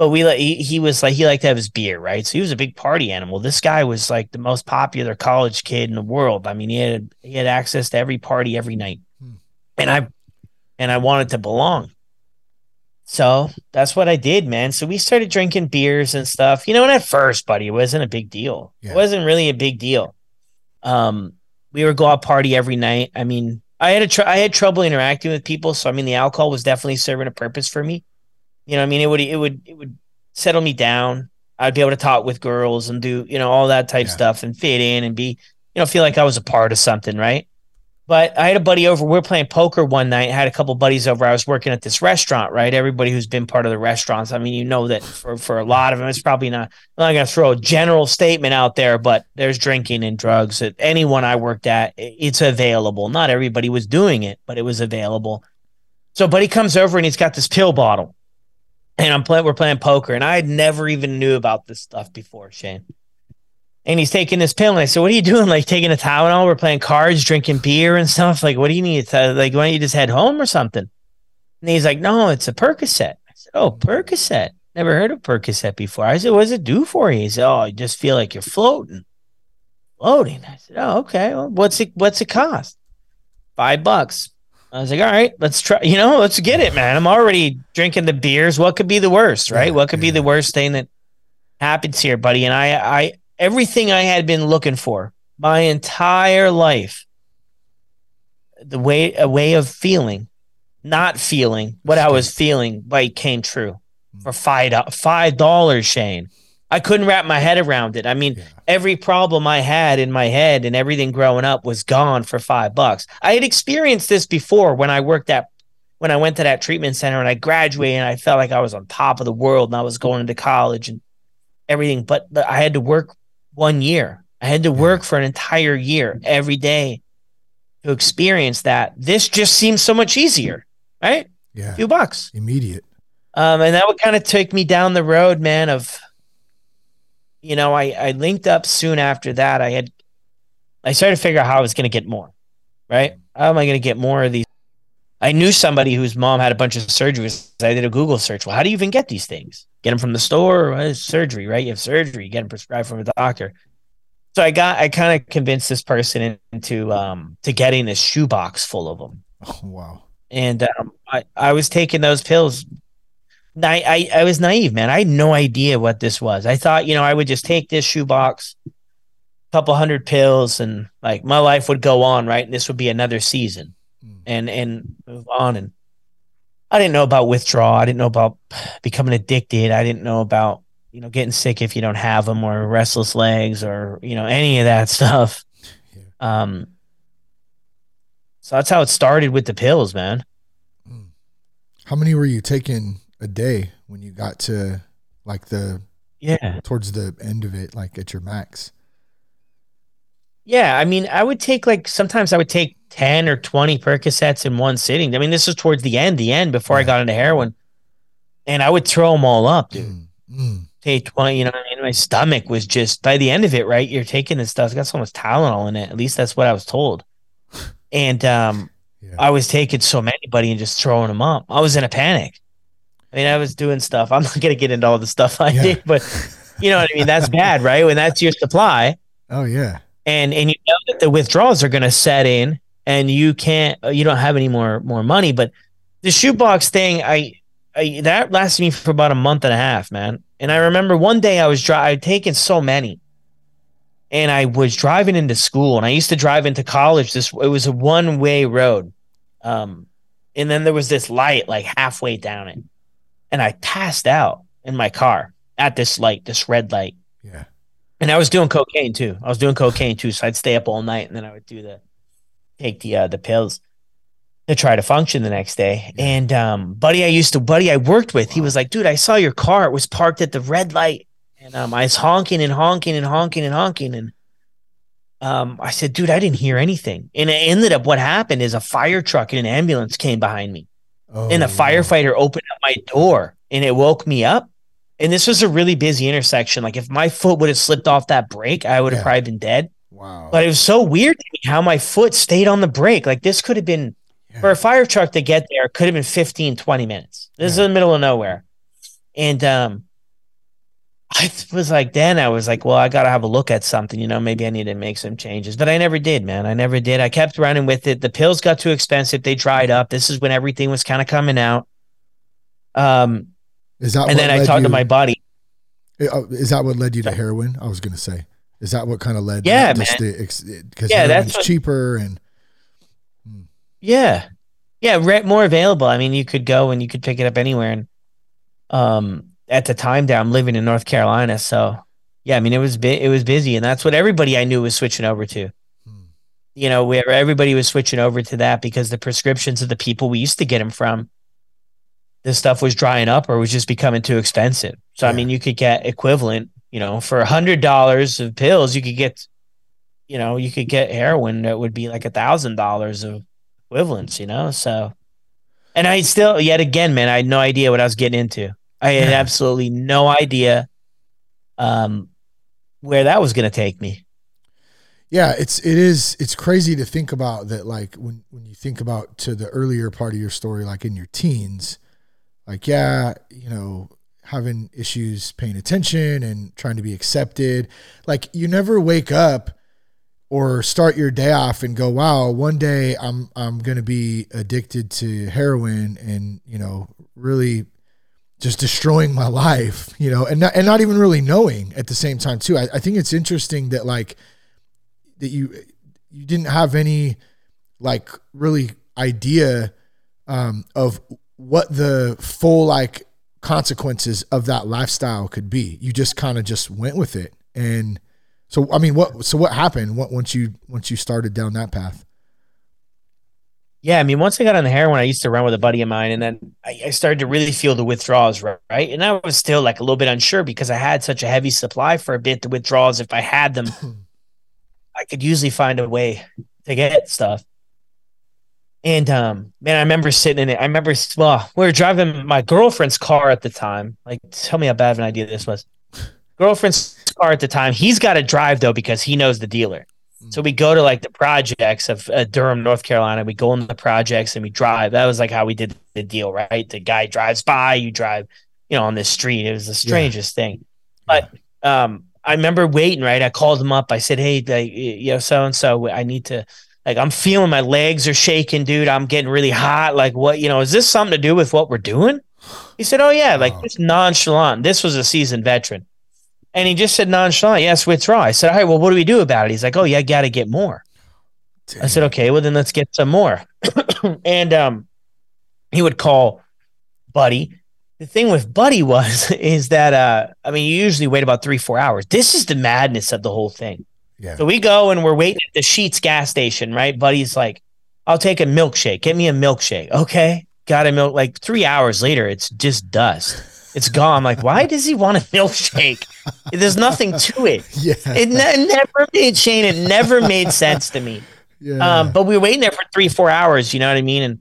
But we he, he was like he liked to have his beer, right? So he was a big party animal. This guy was like the most popular college kid in the world. I mean, he had he had access to every party every night. Hmm. And I and I wanted to belong. So that's what I did, man. So we started drinking beers and stuff. You know, and at first, buddy, it wasn't a big deal. Yeah. It wasn't really a big deal. Um, we would go out party every night. I mean, I had a tr- I had trouble interacting with people, so I mean, the alcohol was definitely serving a purpose for me. You know, I mean, it would it would it would settle me down. I'd be able to talk with girls and do you know all that type yeah. stuff and fit in and be you know feel like I was a part of something, right? But I had a buddy over. We were playing poker one night. I had a couple buddies over. I was working at this restaurant, right? Everybody who's been part of the restaurants. I mean, you know that for, for a lot of them, it's probably not. I'm not going to throw a general statement out there, but there's drinking and drugs at anyone I worked at. It's available. Not everybody was doing it, but it was available. So, buddy comes over and he's got this pill bottle, and I'm playing. We're playing poker, and I had never even knew about this stuff before, Shane and he's taking this pill. And I said, "What are you doing? Like taking a Tylenol? We're playing cards, drinking beer and stuff. Like, what do you need? Uh, like, why don't you just head home or something?" And he's like, "No, it's a Percocet." I said, "Oh, Percocet. Never heard of Percocet before." I said, "What does it do for you?" He said, "Oh, I just feel like you're floating, floating." I said, "Oh, okay. Well, what's it? What's it cost? Five bucks." I was like, all right, let's try, you know, let's get it, man. I'm already drinking the beers. What could be the worst, right? Yeah, what could be the worst thing that happens here, buddy? And I, I, everything I had been looking for my entire life, the way, a way of feeling, not feeling what I was feeling, like came true mm. for five, five dollars, Shane. I couldn't wrap my head around it. I mean, Yeah. every problem I had in my head and everything growing up was gone for five bucks. I had experienced this before when I worked at when I went to that treatment center and I graduated and I felt like I was on top of the world and I was going into college and everything. But I had to work one year. I had to work for an entire year every day to experience that. This just seems so much easier, right? Yeah. A few bucks. Immediate. Um, and that would kind of take me down the road, man, of you know, I, I linked up soon after that. I had I started to figure out how I was gonna get more. Right? How am I gonna get more of these? I knew somebody whose mom had a bunch of surgeries. I did a Google search. Well, how do you even get these things? Get them from the store or surgery, right? You have surgery, you get them prescribed from a doctor. So I got I kind of convinced this person into um to getting this shoebox full of them Oh, wow. and um, I, I was taking those pills. Na- I, I was naive, man. I had no idea what this was. I thought, you know, I would just take this shoebox, a couple hundred pills, and like my life would go on, right? And this would be another season, Mm. and and move on. And I didn't know about withdrawal. I didn't know about becoming addicted. I didn't know about you know getting sick if you don't have them, or restless legs, or you know any of that stuff. Um. So that's how it started with the pills, man. How many were you taking a day when you got to like the Yeah. towards the end of it, like at your max? Yeah, I mean, I would take like sometimes I would take 10 or 20 Percocets in one sitting. I mean, this was towards the end, the end before I got into heroin. And I would throw them all up, dude. Mm, mm. Take 20, you know what I mean? My stomach was just by the end of it, right? You're taking this stuff, it's got so much Tylenol in it. At least that's what I was told. And um Yeah. I was taking so many, buddy, and just throwing them up. I was in a panic. I mean, I was doing stuff. I'm not gonna get into all the stuff I Yeah. did, but you know what I mean? That's bad, right? When that's your supply Oh yeah. and and you know that the withdrawals are going to set in and you can't you don't have any more more money but the shoebox thing I, I that lasted me for about a month and a half man and i remember one day i was dri- i'd taken so many and i was driving into school and i used to drive into college this it was a one way road um and then there was this light like halfway down it and i passed out in my car at this light this red light Yeah. and I was doing cocaine too. I was doing cocaine too, so I'd stay up all night and then I would do the take the uh, the pills to try to function the next day. And um, buddy, I used to buddy I worked with, he was like, "Dude, I saw your car. It was parked at the red light." And um, I was honking and honking and honking and honking and um, I said, "Dude, I didn't hear anything." And it ended up what happened is a fire truck and an ambulance came behind me Oh, and the wow. firefighter opened up my door and it woke me up. And this was a really busy intersection. Like if my foot would have slipped off that brake, I would have Yeah. probably been dead. Wow. But it was so weird to me how my foot stayed on the brake. Like this could have been Yeah. for a fire truck to get there, it could have been 15, 20 minutes. This is in the middle of nowhere. And um I was like, then I was like, well, I got to have a look at something, you know, maybe I need to make some changes. But I never did, man. I never did. I kept running with it. The pills got too expensive. They dried up. This is when everything was kind of coming out. Um, Is that and then I talked you- to my buddy. uh, Is that what led you to heroin? I was gonna say. Is that what kind of led? Yeah, man. Because Yeah, that's it's what- cheaper and Yeah. Yeah. Re- more available. I mean, you could go and you could pick it up anywhere. And um, at the time there, I'm living in North Carolina. So yeah, I mean, it was, it was busy and that's what everybody I knew was switching over to. Hmm. You know, where everybody was switching over to that because the prescriptions of the people we used to get them from, this stuff was drying up or was just becoming too expensive. So, I mean, you could get equivalent, you know, for a hundred dollars of pills, you could get, you know, you could get heroin that would be like a thousand dollars of equivalents, you know? So, and I still, yet again, man, I had no idea what I was getting into. I had Yeah. absolutely no idea um, where that was going to take me. yeah, it's it is it's crazy to think about that. Like when when you think about to the earlier part of your story, like in your teens, like yeah, you know, having issues paying attention and trying to be accepted. Like you never wake up or start your day off and go, wow, one day I'm I'm gonna be addicted to heroin and you know really just destroying my life, you know, and not, and not even really knowing at the same time too. I, I think it's interesting that like that you you didn't have any like really idea um, of what the full like consequences of that lifestyle could be. You just kind of just went with it, and so I mean, what so what happened once you once you started down that path? Yeah, I mean, once I got on the heroin, I used to run with a buddy of mine, and then I, I, started to really feel the withdrawals, right? And I was still like a little bit unsure because I had such a heavy supply for a bit. The withdrawals, if I had them, I could usually find a way to get stuff. And um, man, I remember sitting in it. I remember, well, we were driving my girlfriend's car at the time. Like, tell me how bad of an idea this was. Girlfriend's car at the time. He's got to drive though because he knows the dealer. So we go to like the projects of uh, Durham, North Carolina. We go in the projects and we drive. That was like how we did the deal, right? The guy drives by, you drive, you know, on this street. It was the strangest yeah. thing. But um, I remember waiting, right? I called him up. I said, "Hey, like, you know, so and so, I need to." Like I'm feeling my legs are shaking, dude. I'm getting really hot. Like, what, you know, is this something to do with what we're doing? He said, Oh, yeah, like just nonchalant. This was a seasoned veteran. And he just said nonchalant, yes, withdraw. I said, all right, well, what do we do about it? He's like, oh, yeah, I got to get more. Damn. I said, okay, well, then let's get some more. and um, he would call Buddy. The thing with Buddy was, is that, uh, I mean, you usually wait about three, four hours. This is the madness of the whole thing. Yeah. So we go and we're waiting at the Sheetz gas station, right? Buddy's like, I'll take a milkshake. Get me a milkshake. Okay. Got a milk. Like three hours later, it's just dust. It's gone. I'm like, why does he want a milkshake? There's nothing to it. Yeah. It, ne- never made Shane. It never made sense to me. Yeah. Um, but we were waiting there for three, four hours. You know what I mean? And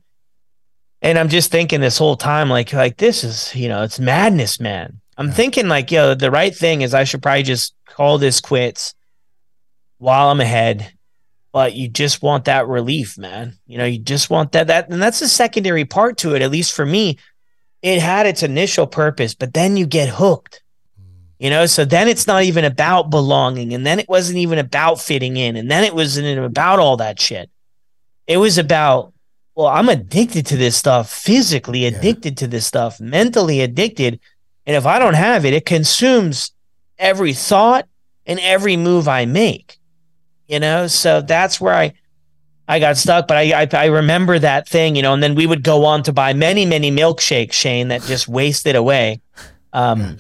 and I'm just thinking this whole time, like, like this is, you know, it's madness, man. I'm yeah. thinking like, yo, the right thing is I should probably just call this quits while I'm ahead. But you just want that relief, man. You know, you just want that that and that's a secondary part to it, at least for me it had its initial purpose, but then you get hooked. You know, so then it's not even about belonging, and then it wasn't even about fitting in, and then it wasn't about all that shit. It was about, well, I'm addicted to this stuff, physically addicted yeah. to this stuff, mentally addicted. And if I don't have it, it consumes every thought and every move I make. You know, so that's where I I got stuck, but I, I, I remember that thing, you know, and then we would go on to buy many many milkshakes, Shane, that just wasted away. Um,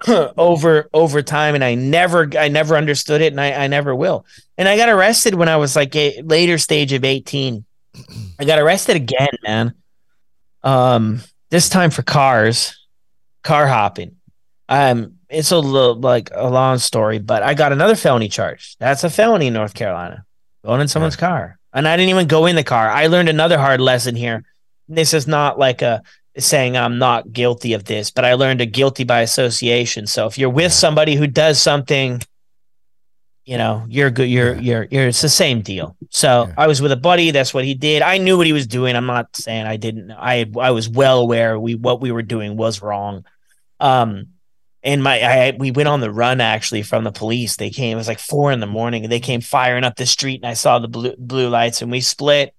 over over time and I never I never understood it and I, I never will. And I got arrested when I was like a later stage of 18. I got arrested again, man. Um this time for cars, car hopping. Um it's a little like a long story, but I got another felony charge. That's a felony in North Carolina. Going in someone's car and I didn't even go in the car. I learned another hard lesson here. This is not like a saying I'm not guilty of this, but I learned a guilty by association. So if you're with somebody who does something, you know, you're good. You're, yeah. you're, you're, it's the same deal. So yeah. I was with a buddy. That's what he did. I knew what he was doing. I'm not saying I didn't. I, I was well aware we, what we were doing was wrong. Um, and my I we went on the run actually from the police. They came. It was like four in the morning, and they came firing up the street. And I saw the blue blue lights, and we split,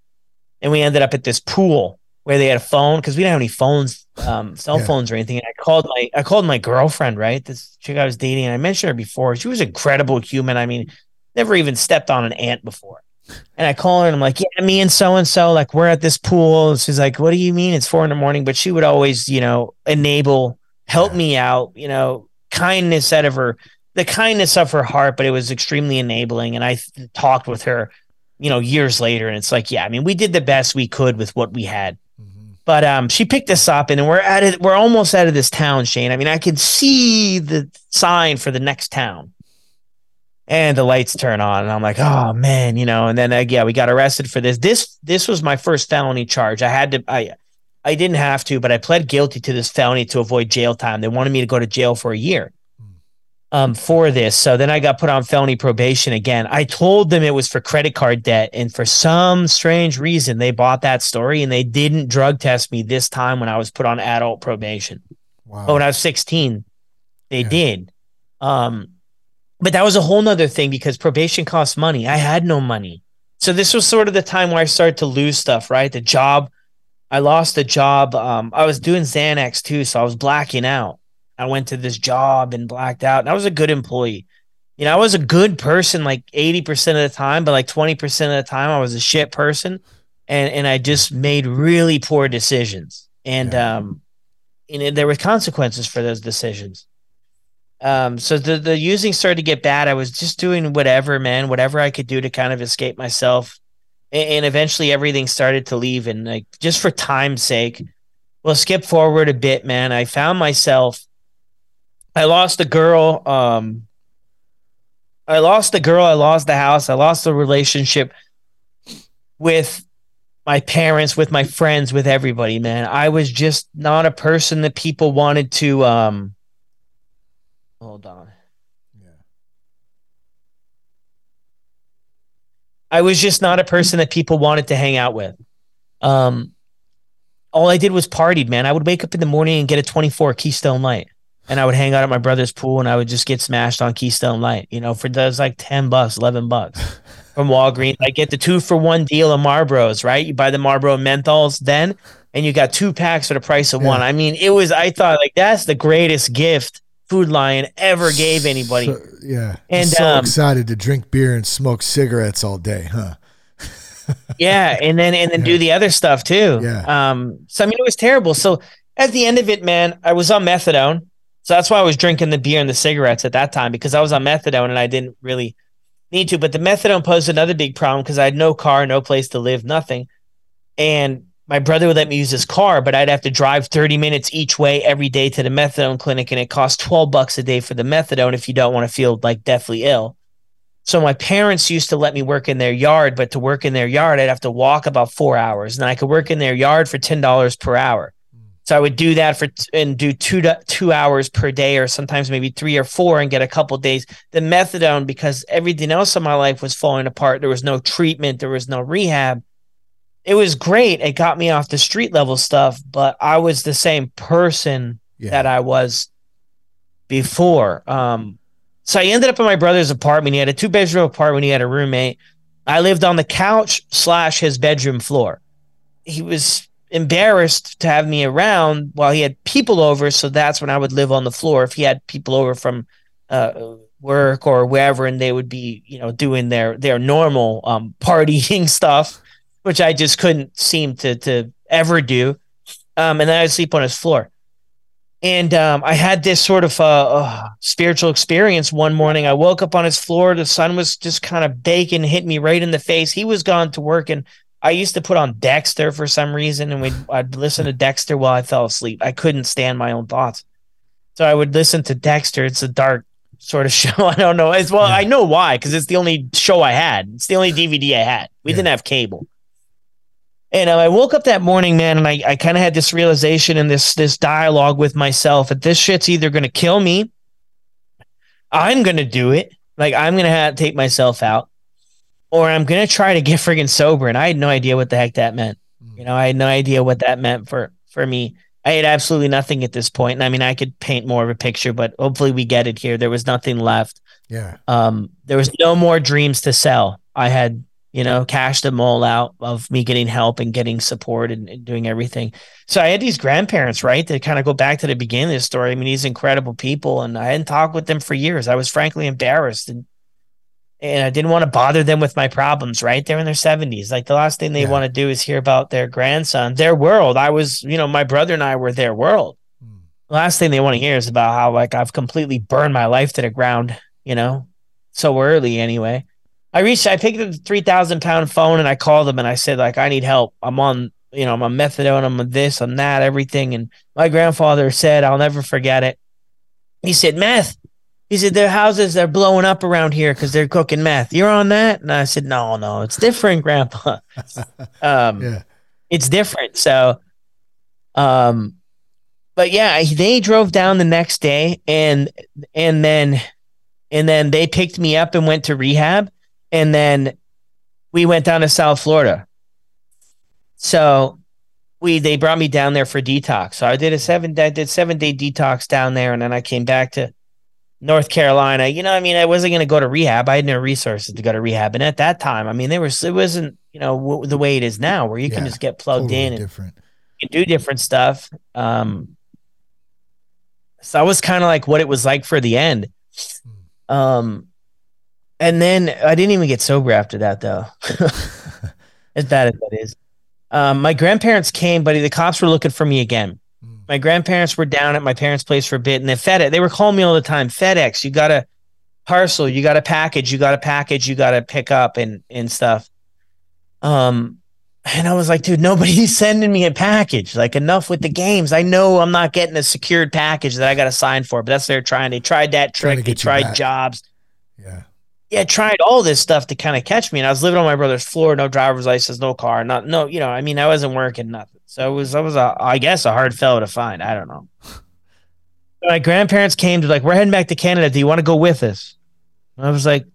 and we ended up at this pool where they had a phone because we didn't have any phones, um, cell yeah. phones or anything. And I called my I called my girlfriend, right? This chick I was dating. And I mentioned her before. She was an incredible human. I mean, never even stepped on an ant before. And I call her and I'm like, yeah, me and so and so, like we're at this pool. And She's like, what do you mean? It's four in the morning. But she would always, you know, enable help yeah. me out, you know, kindness out of her, the kindness of her heart, but it was extremely enabling. And I th- talked with her, you know, years later, and it's like, yeah, I mean, we did the best we could with what we had. Mm-hmm. But um, she picked us up, and we're at it. We're almost out of this town, Shane. I mean, I can see the sign for the next town, and the lights turn on, and I'm like, oh man, you know. And then uh, yeah, we got arrested for this. This this was my first felony charge. I had to. I I didn't have to, but I pled guilty to this felony to avoid jail time. They wanted me to go to jail for a year um, for this. So then I got put on felony probation again. I told them it was for credit card debt. And for some strange reason, they bought that story and they didn't drug test me this time when I was put on adult probation. Wow. But when I was 16, they yeah. did. Um, but that was a whole nother thing because probation costs money. I had no money. So this was sort of the time where I started to lose stuff, right? The job, I lost a job. Um, I was doing Xanax too, so I was blacking out. I went to this job and blacked out, and I was a good employee. You know, I was a good person like 80% of the time, but like 20% of the time I was a shit person. And and I just made really poor decisions. And yeah. um and there were consequences for those decisions. Um, so the the using started to get bad. I was just doing whatever, man, whatever I could do to kind of escape myself. And, and eventually everything started to leave. And like just for time's sake, well, skip forward a bit, man. I found myself I lost a girl. Um I lost the girl, I lost the house, I lost the relationship with my parents, with my friends, with everybody, man. I was just not a person that people wanted to um hold on. Yeah. I was just not a person that people wanted to hang out with. Um all I did was partied, man. I would wake up in the morning and get a 24 Keystone Light and I would hang out at my brother's pool and I would just get smashed on Keystone Light, you know, for those like 10 bucks, 11 bucks from Walgreens. I get the two for one deal of Marlboros, right? You buy the Marlboro menthols then, and you got two packs for the price of yeah. one. I mean, it was, I thought like that's the greatest gift Food Lion ever gave anybody. So, yeah. And so um, excited to drink beer and smoke cigarettes all day, huh? yeah. And then, and then yeah. do the other stuff too. Yeah. Um, so, I mean, it was terrible. So, at the end of it, man, I was on methadone so that's why I was drinking the beer and the cigarettes at that time because I was on methadone and I didn't really need to. But the methadone posed another big problem because I had no car, no place to live, nothing. And my brother would let me use his car, but I'd have to drive 30 minutes each way every day to the methadone clinic. And it costs 12 bucks a day for the methadone if you don't want to feel like deathly ill. So my parents used to let me work in their yard, but to work in their yard, I'd have to walk about four hours. And I could work in their yard for $10 per hour. So I would do that for and do two to, two hours per day, or sometimes maybe three or four, and get a couple days. The methadone, because everything else in my life was falling apart. There was no treatment. There was no rehab. It was great. It got me off the street level stuff, but I was the same person yeah. that I was before. Um, so I ended up in my brother's apartment. He had a two bedroom apartment. He had a roommate. I lived on the couch slash his bedroom floor. He was embarrassed to have me around while he had people over. So that's when I would live on the floor. If he had people over from uh, work or wherever, and they would be, you know, doing their their normal um, partying stuff, which I just couldn't seem to to ever do. Um, and then I'd sleep on his floor. And um, I had this sort of uh, uh, spiritual experience one morning. I woke up on his floor. The sun was just kind of baking, hit me right in the face. He was gone to work, and I used to put on Dexter for some reason, and we'd I'd listen to Dexter while I fell asleep. I couldn't stand my own thoughts, so I would listen to Dexter. It's a dark sort of show. I don't know as well. Yeah. I know why because it's the only show I had. It's the only DVD I had. We yeah. didn't have cable. And uh, I woke up that morning, man, and I, I kind of had this realization and this this dialogue with myself that this shit's either going to kill me, I'm going to do it, like I'm going to have to take myself out, or I'm gonna try to get friggin' sober. And I had no idea what the heck that meant. You know, I had no idea what that meant for for me. I had absolutely nothing at this point. And I mean, I could paint more of a picture, but hopefully we get it here. There was nothing left. Yeah. Um, there was no more dreams to sell. I had, you know, cashed them all out of me getting help and getting support and, and doing everything. So I had these grandparents, right, That kind of go back to the beginning of the story. I mean, these incredible people, and I hadn't talked with them for years. I was frankly embarrassed and and I didn't want to bother them with my problems, right? They're in their 70s. Like the last thing they yeah. want to do is hear about their grandson, their world. I was, you know, my brother and I were their world. Mm. The last thing they want to hear is about how like I've completely burned my life to the ground, you know, so early anyway. I reached, I picked up the 3,000 pound phone and I called them and I said, like, I need help. I'm on, you know, I'm on methadone, I'm on this, I'm that, everything. And my grandfather said, I'll never forget it. He said, meth he said, their houses are blowing up around here because they're cooking meth. You're on that? And I said, no, no, it's different, grandpa. um, yeah. It's different. So, um, but yeah, they drove down the next day and, and then, and then they picked me up and went to rehab. And then we went down to South Florida. So we, they brought me down there for detox. So I did a seven, I did seven day detox down there. And then I came back to, North Carolina. You know, I mean, I wasn't going to go to rehab. I had no resources to go to rehab, and at that time, I mean, there was it wasn't you know w- the way it is now, where you yeah, can just get plugged totally in and different. you can do different stuff. Um, so that was kind of like what it was like for the end. Hmm. Um, and then I didn't even get sober after that, though. as bad as that is. Um, my grandparents came, but the cops were looking for me again. Mm. My grandparents were down at my parents' place for a bit, and they fed it. They were calling me all the time. FedEx, you got a parcel, you got a package, you got a package, you got to pick up and and stuff. Um, and I was like, dude, nobody's sending me a package. Like, enough with the games. I know I'm not getting a secured package that I got to sign for, but that's they're trying. They tried that trick. They tried jobs. Yeah tried all this stuff to kind of catch me. And I was living on my brother's floor, no driver's license, no car, not no, you know, I mean, I wasn't working nothing. So it was I was a I guess a hard fellow to find. I don't know. my grandparents came to like, we're heading back to Canada. Do you want to go with us? And I was like,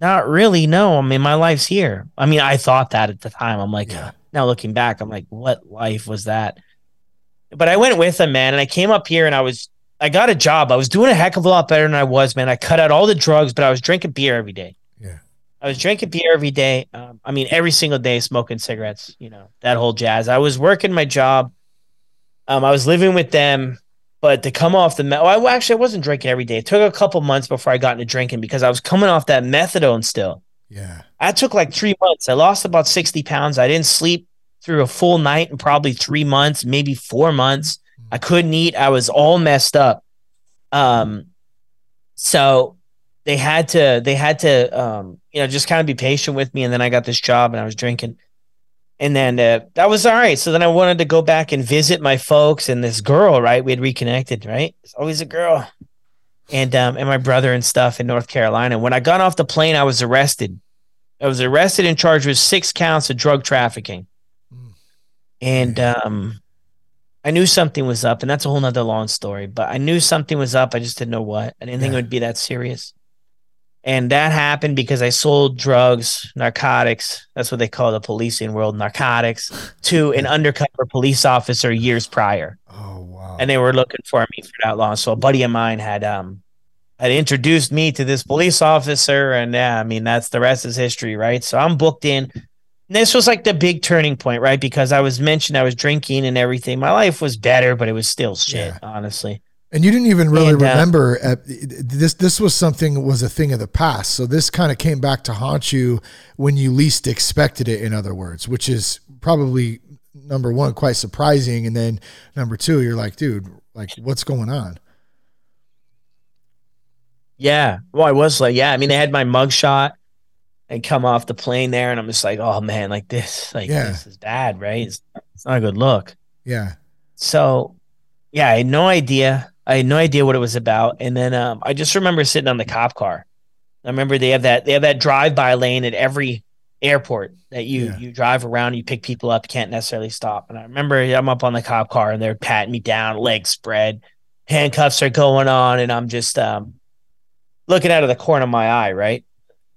not really. No, I mean, my life's here. I mean, I thought that at the time. I'm like, yeah. now looking back, I'm like, what life was that? But I went with them, man, and I came up here and I was I got a job. I was doing a heck of a lot better than I was, man. I cut out all the drugs, but I was drinking beer every day. Yeah. I was drinking beer every day. Um, I mean, every single day, smoking cigarettes, you know, that whole jazz. I was working my job. Um, I was living with them, but to come off the, me- well, I, actually, I wasn't drinking every day. It took a couple months before I got into drinking because I was coming off that methadone still. Yeah. I took like three months. I lost about 60 pounds. I didn't sleep through a full night in probably three months, maybe four months. I couldn't eat. I was all messed up. Um, so they had to, they had to, um, you know, just kind of be patient with me. And then I got this job and I was drinking. And then uh, that was all right. So then I wanted to go back and visit my folks and this girl, right? We had reconnected, right? It's always a girl. And um, and my brother and stuff in North Carolina. When I got off the plane, I was arrested. I was arrested and charged with six counts of drug trafficking. Mm. And um, I knew something was up, and that's a whole nother long story. But I knew something was up. I just didn't know what. I didn't yeah. think it would be that serious. And that happened because I sold drugs, narcotics. That's what they call the policing world, narcotics, to an undercover police officer years prior. Oh wow! And they were looking for me for that long. So a buddy of mine had um had introduced me to this police officer, and yeah, I mean that's the rest is history, right? So I'm booked in this was like the big turning point, right? Because I was mentioned I was drinking and everything. My life was better, but it was still shit, yeah. honestly. And you didn't even really and, uh, remember uh, this. This was something was a thing of the past. So this kind of came back to haunt you when you least expected it. In other words, which is probably number one, quite surprising, and then number two, you're like, dude, like what's going on? Yeah. Well, I was like, yeah. I mean, they had my mugshot and come off the plane there, and I'm just like, oh man, like this, like yeah. this is bad, right? It's, it's not a good look. Yeah. So, yeah, I had no idea. I had no idea what it was about, and then um, I just remember sitting on the cop car. I remember they have that they have that drive by lane at every airport that you yeah. you drive around, you pick people up, you can't necessarily stop. And I remember I'm up on the cop car and they're patting me down, legs spread, handcuffs are going on, and I'm just um, looking out of the corner of my eye, right?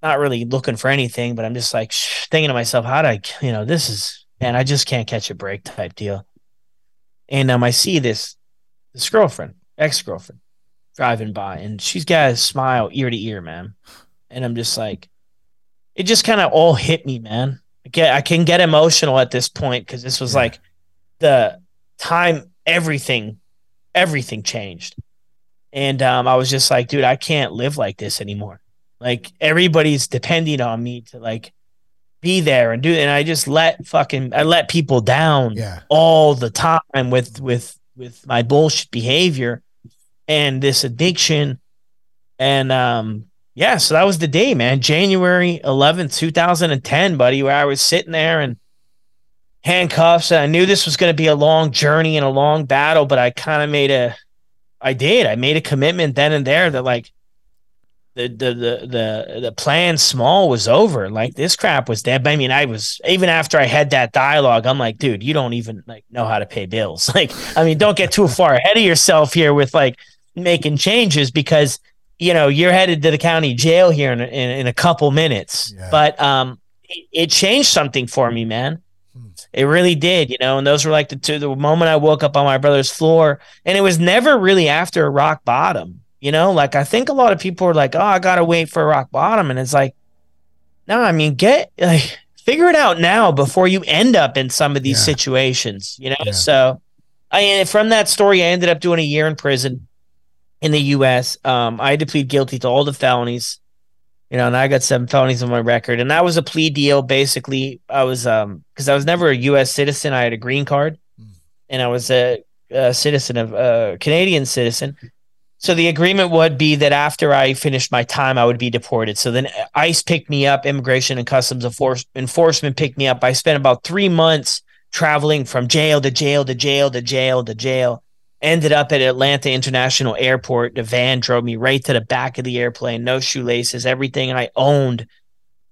Not really looking for anything, but I'm just like thinking to myself, how do I, you know, this is, man, I just can't catch a break type deal. And um, I see this this girlfriend, ex girlfriend, driving by, and she's got a smile ear to ear, man. And I'm just like, it just kind of all hit me, man. I get, I can get emotional at this point because this was yeah. like the time everything, everything changed. And um, I was just like, dude, I can't live like this anymore. Like everybody's depending on me to like be there and do and I just let fucking I let people down yeah. all the time with with with my bullshit behavior and this addiction. And um yeah, so that was the day, man. January 11th, 2010, buddy, where I was sitting there and handcuffs and I knew this was going to be a long journey and a long battle, but I kind of made a I did. I made a commitment then and there that like the the the the the plan small was over. Like this crap was dead. I mean, I was even after I had that dialogue, I'm like, dude, you don't even like know how to pay bills. Like, I mean, don't get too far ahead of yourself here with like making changes because you know you're headed to the county jail here in in, in a couple minutes. Yeah. But um, it, it, changed something for me, man. Hmm. It really did, you know. And those were like the two. The moment I woke up on my brother's floor, and it was never really after a rock bottom You know, like I think a lot of people are like, "Oh, I gotta wait for rock bottom," and it's like, no, I mean, get like figure it out now before you end up in some of these Yeah. situations. You know, Yeah. so I from that story, I ended up doing a year in prison in the U.S. Um, I had to plead guilty to all the felonies. You know, and I got seven felonies on my record, and that was a plea deal. Basically, I was um because I was never a U.S. citizen. I had a green card, Mm. and I was a, a citizen of a Canadian citizen. So the agreement would be that after I finished my time, I would be deported. So then ICE picked me up, Immigration and Customs Enforce- Enforcement picked me up. I spent about three months traveling from jail to jail to jail to jail to jail. Ended up at Atlanta International Airport. The van drove me right to the back of the airplane, no shoelaces. Everything I owned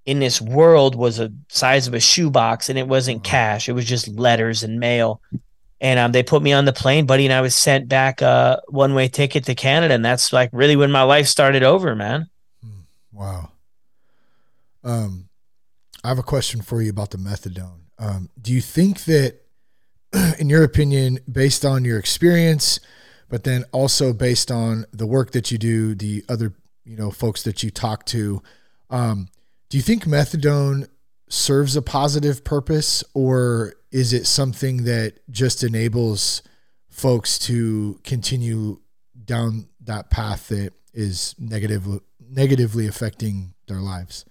in this world was a size of a shoebox, and it wasn't cash. It was just letters and mail. And um, they put me on the plane, buddy, and I was sent back a one way ticket to Canada. And that's like really when my life started over, man. Wow. Um, I have a question for you about the methadone. Um, do you think that, in your opinion, based on your experience, but then also based on the work that you do, the other you know folks that you talk to, um, do you think methadone serves a positive purpose, or is it something that just enables folks to continue down that path that is negative negatively affecting their lives?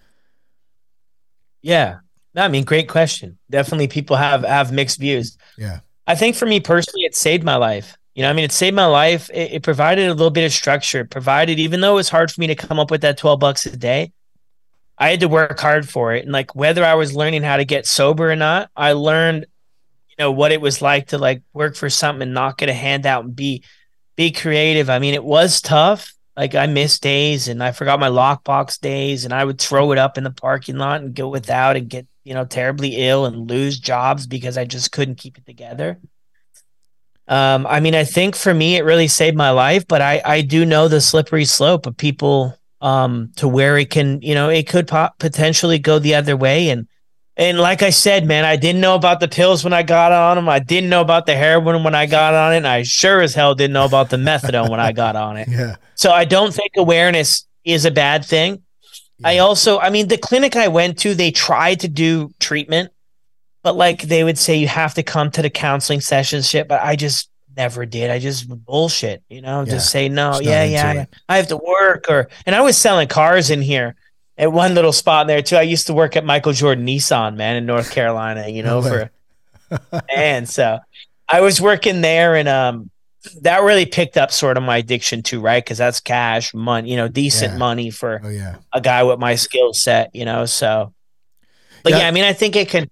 Yeah. No, I mean, great question. Definitely people have have mixed views. Yeah. I think for me personally, it saved my life. You know, I mean, it saved my life. It, it provided a little bit of structure. It provided, even though it was hard for me to come up with that 12 bucks a day, I had to work hard for it. And like whether I was learning how to get sober or not, I learned, you know, what it was like to like work for something and not get a handout and be be creative. I mean, it was tough. Like I missed days and I forgot my lockbox days and I would throw it up in the parking lot and go without and get, you know, terribly ill and lose jobs because I just couldn't keep it together. Um, I mean, I think for me, it really saved my life, but I, I do know the slippery slope of people um, to where it can, you know, it could po- potentially go the other way. And, and like I said, man, I didn't know about the pills when I got on them. I didn't know about the heroin when I got on it. And I sure as hell didn't know about the methadone when I got on it. Yeah. So I don't think awareness is a bad thing. I also, I mean, the clinic I went to, they tried to do treatment, but like they would say you have to come to the counseling sessions shit, but I just never did. I just bullshit, you know, Yeah. just say no, Just yeah, yeah, it. I have to work or and I was selling cars in here at one little spot there too. I used to work at Michael Jordan Nissan, man, in North Carolina, you know, No for and so I was working there and um that really picked up sort of my addiction too, right? Because that's cash, money, you know, decent Yeah. money for Oh yeah. a guy with my skill set, you know. So, but Yeah. yeah, I mean, I think it could,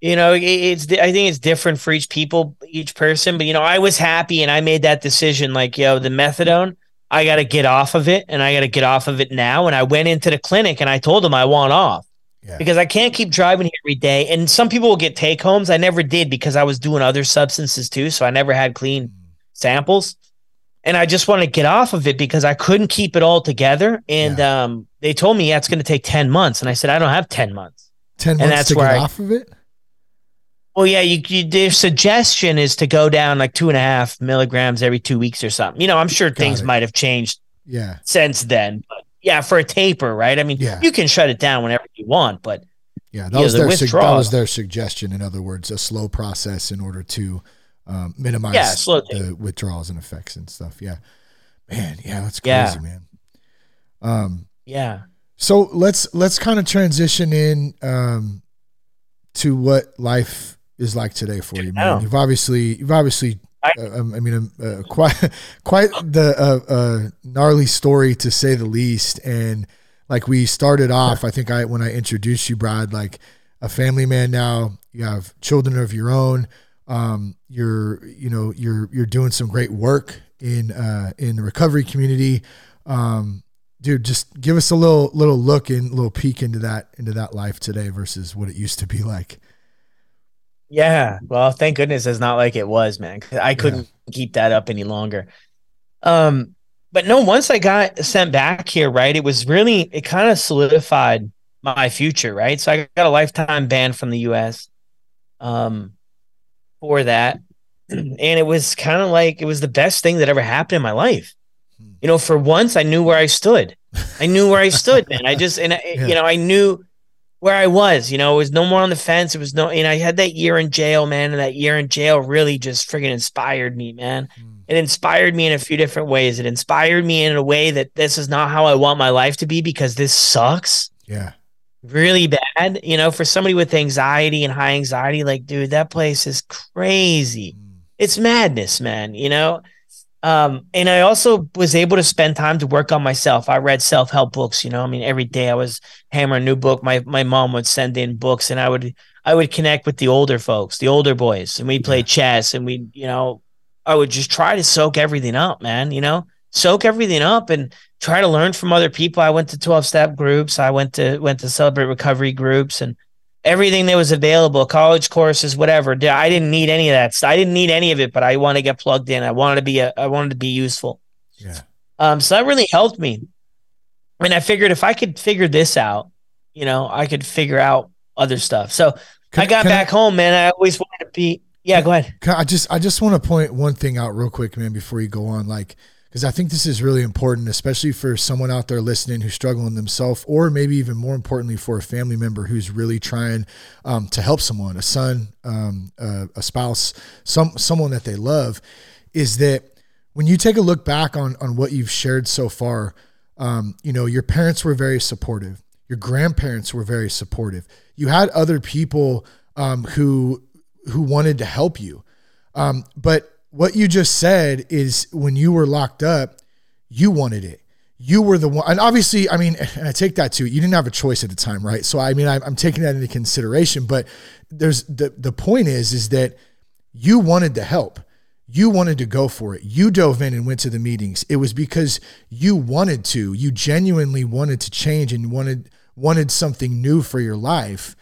you know, it's I think it's different for each people, each person. But you know, I was happy and I made that decision. Like, yo, the methadone, I got to get off of it, and I got to get off of it now. And I went into the clinic and I told them I want off Yeah. because I can't keep driving here every day. And some people will get take homes. I never did because I was doing other substances too, so I never had clean samples. And I just want to get off of it because I couldn't keep it all together. And um, they told me, yeah, it's going to take 10 months. And I said, I don't have 10 months. Ten And months that's to where get I- off of it. Well, yeah, you, you, their suggestion is to go down like two and a half milligrams every two weeks or something. You know, I'm sure things it. might have changed Yeah. since then. But yeah, for a taper, right? I mean, Yeah. you can shut it down whenever you want, but Yeah. That Yeah, was the their sug- that was their suggestion. In other words, a slow process in order to um, minimize Yeah, the withdrawals and effects and stuff. Yeah. Man. Yeah. That's Yeah. crazy, man. Um. yeah. So let's let's kind of transition in um, to what life is like today for you, man. You've obviously you've obviously I- uh, um, I mean um, uh, quite quite the uh, uh, gnarly story to say the least. And like we started off, I think I when I introduced you, Brad, like a family man now. You have children of your own. Um, you're you know you're you're doing some great work in uh, in the recovery community. Um, dude, just give us a little little look and little peek into that into that life today versus what it used to be like. Yeah. Well, thank goodness it's not like it was, man. I couldn't keep that up any longer. Um, but no, once I got sent back here, right, it was really it kind of solidified my future, right? So I got a lifetime ban from the US um for that. And it was kind of like it was the best thing that ever happened in my life. You know, for once I knew where I stood. I knew where I stood, man. I just and I, yeah. you know, I knew where I was. You know, it was no more on the fence. It was no, and I had that year in jail, man, and that year in jail really just friggin' inspired me, man. Mm. It inspired me in a few different ways. It inspired me in a way that this is not how I want my life to be because this sucks. Yeah. Really bad. You know, for somebody with anxiety and high anxiety, like, dude, that place is crazy. Mm. It's madness, man. You know, um, and I also was able to spend time to work on myself. I read self help books. You know, I mean, every day I was hammering a new book. My my mom would send in books, and I would I would connect with the older folks, the older boys, and we played chess, and we you know I would just try to soak everything up, man. You know, soak everything up and try to learn from other people. I went to twelve step groups. I went to went to celebrate recovery groups, and everything that was available, college courses, whatever. I didn't need any of that. I didn't need any of it, but I want to get plugged in. I wanted to be a, I wanted to be useful. Yeah. Um, so that really helped me. I mean, I figured if I could figure this out, you know, I could figure out other stuff. So can, I got back I, home, man. I always wanted to be. Yeah, go ahead. I just, I just want to point one thing out real quick, man, before you go on. Like, because I think this is really important, especially for someone out there listening who's struggling themselves, or maybe even more importantly for a family member who's really trying um, to help someone, a son, um, a, a spouse, some someone that they love. Is that when you take a look back on on what you've shared so far, um, you know your parents were very supportive, your grandparents were very supportive. You had other people um, who who wanted to help you, um, but what you just said is when you were locked up, you wanted it. You were the one, and obviously, I mean, and I take that too. You didn't have a choice at the time, right? So, I mean, I'm, I'm taking that into consideration. But there's the the point is, is that you wanted to help. You wanted to go for it. You dove in and went to the meetings. It was because you wanted to. You genuinely wanted to change and wanted wanted something new for your life,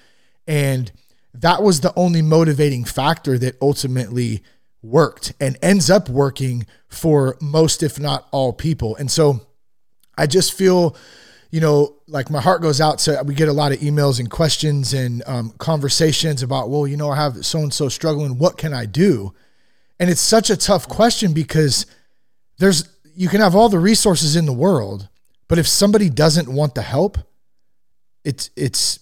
and that was the only motivating factor that ultimately worked and ends up working for most, if not all people. And so I just feel, you know, like my heart goes out to, we get a lot of emails and questions and um, conversations about, well, you know, I have so and so struggling. What can I do? And it's such a tough question because there's, you can have all the resources in the world, but if somebody doesn't want the help, it's, it's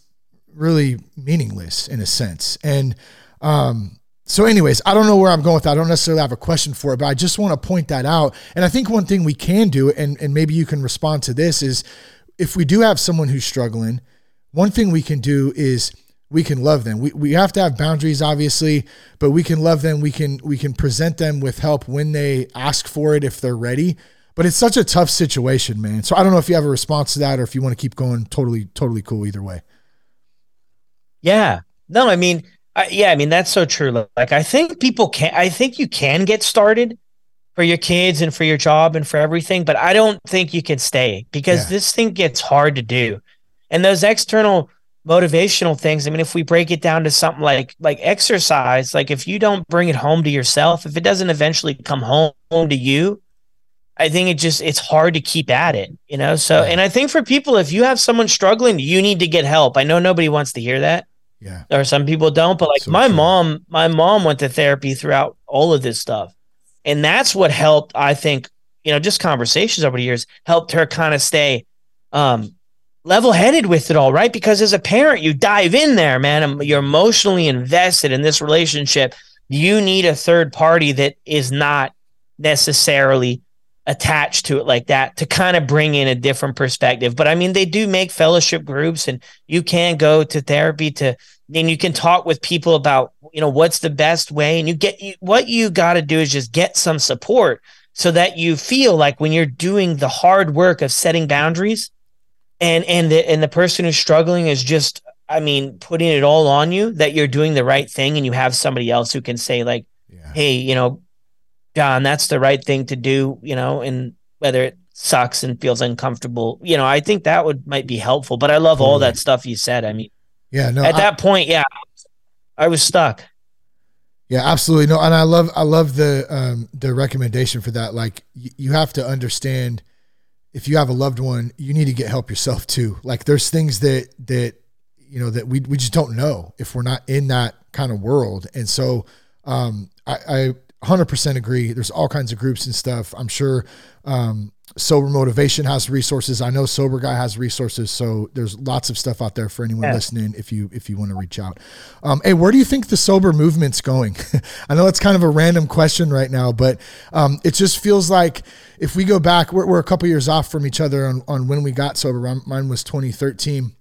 really meaningless in a sense. And, um, so, anyways, I don't know where I'm going with that. I don't necessarily have a question for it, but I just want to point that out. And I think one thing we can do, and, and maybe you can respond to this, is if we do have someone who's struggling, one thing we can do is we can love them. We, we have to have boundaries, obviously, but we can love them. We can we can present them with help when they ask for it if they're ready. But it's such a tough situation, man. So I don't know if you have a response to that or if you want to keep going. Totally, totally cool either way. Yeah. No, I mean, I, yeah, I mean that's so true. Like I think people can I think you can get started for your kids and for your job and for everything, but I don't think you can stay because yeah. this thing gets hard to do. And those external motivational things, I mean if we break it down to something like like exercise, like if you don't bring it home to yourself, if it doesn't eventually come home to you, I think it just it's hard to keep at it, you know? So and I think for people if you have someone struggling, you need to get help. I know nobody wants to hear that yeah. Or some people don't, but like so my true. mom, my mom went to therapy throughout all of this stuff. And that's what helped, I think, you know, just conversations over the years helped her kind of stay um level headed with it all, right? Because as a parent, you dive in there, man, you're emotionally invested in this relationship. You need a third party that is not necessarily attached to it like that to kind of bring in a different perspective. But I mean, they do make fellowship groups and you can go to therapy to, and you can talk with people about, you know, what's the best way. And you get, what you got to do is just get some support so that you feel like when you're doing the hard work of setting boundaries and, and the, and the person who's struggling is just, I mean, putting it all on you that you're doing the right thing and you have somebody else who can say like, yeah. Hey, you know, John, that's the right thing to do, you know, and whether it sucks and feels uncomfortable, you know, I think that would might be helpful. But I love all that stuff you said. I mean, yeah, no, at I, that point, yeah, I was stuck. Yeah, absolutely. No, and I love I love the um the recommendation for that. Like y- you have to understand if you have a loved one, you need to get help yourself too. Like there's things that that you know that we we just don't know if we're not in that kind of world. And so um I, I 100% agree. There's all kinds of groups and stuff. I'm sure um, Sober Motivation has resources. I know Sober Guy has resources. So there's lots of stuff out there for anyone yeah. listening if you if you want to reach out. Um, hey, where do you think the sober movement's going? I know it's kind of a random question right now, but um, it just feels like if we go back, we're, we're a couple years off from each other on, on when we got sober. Mine was 2013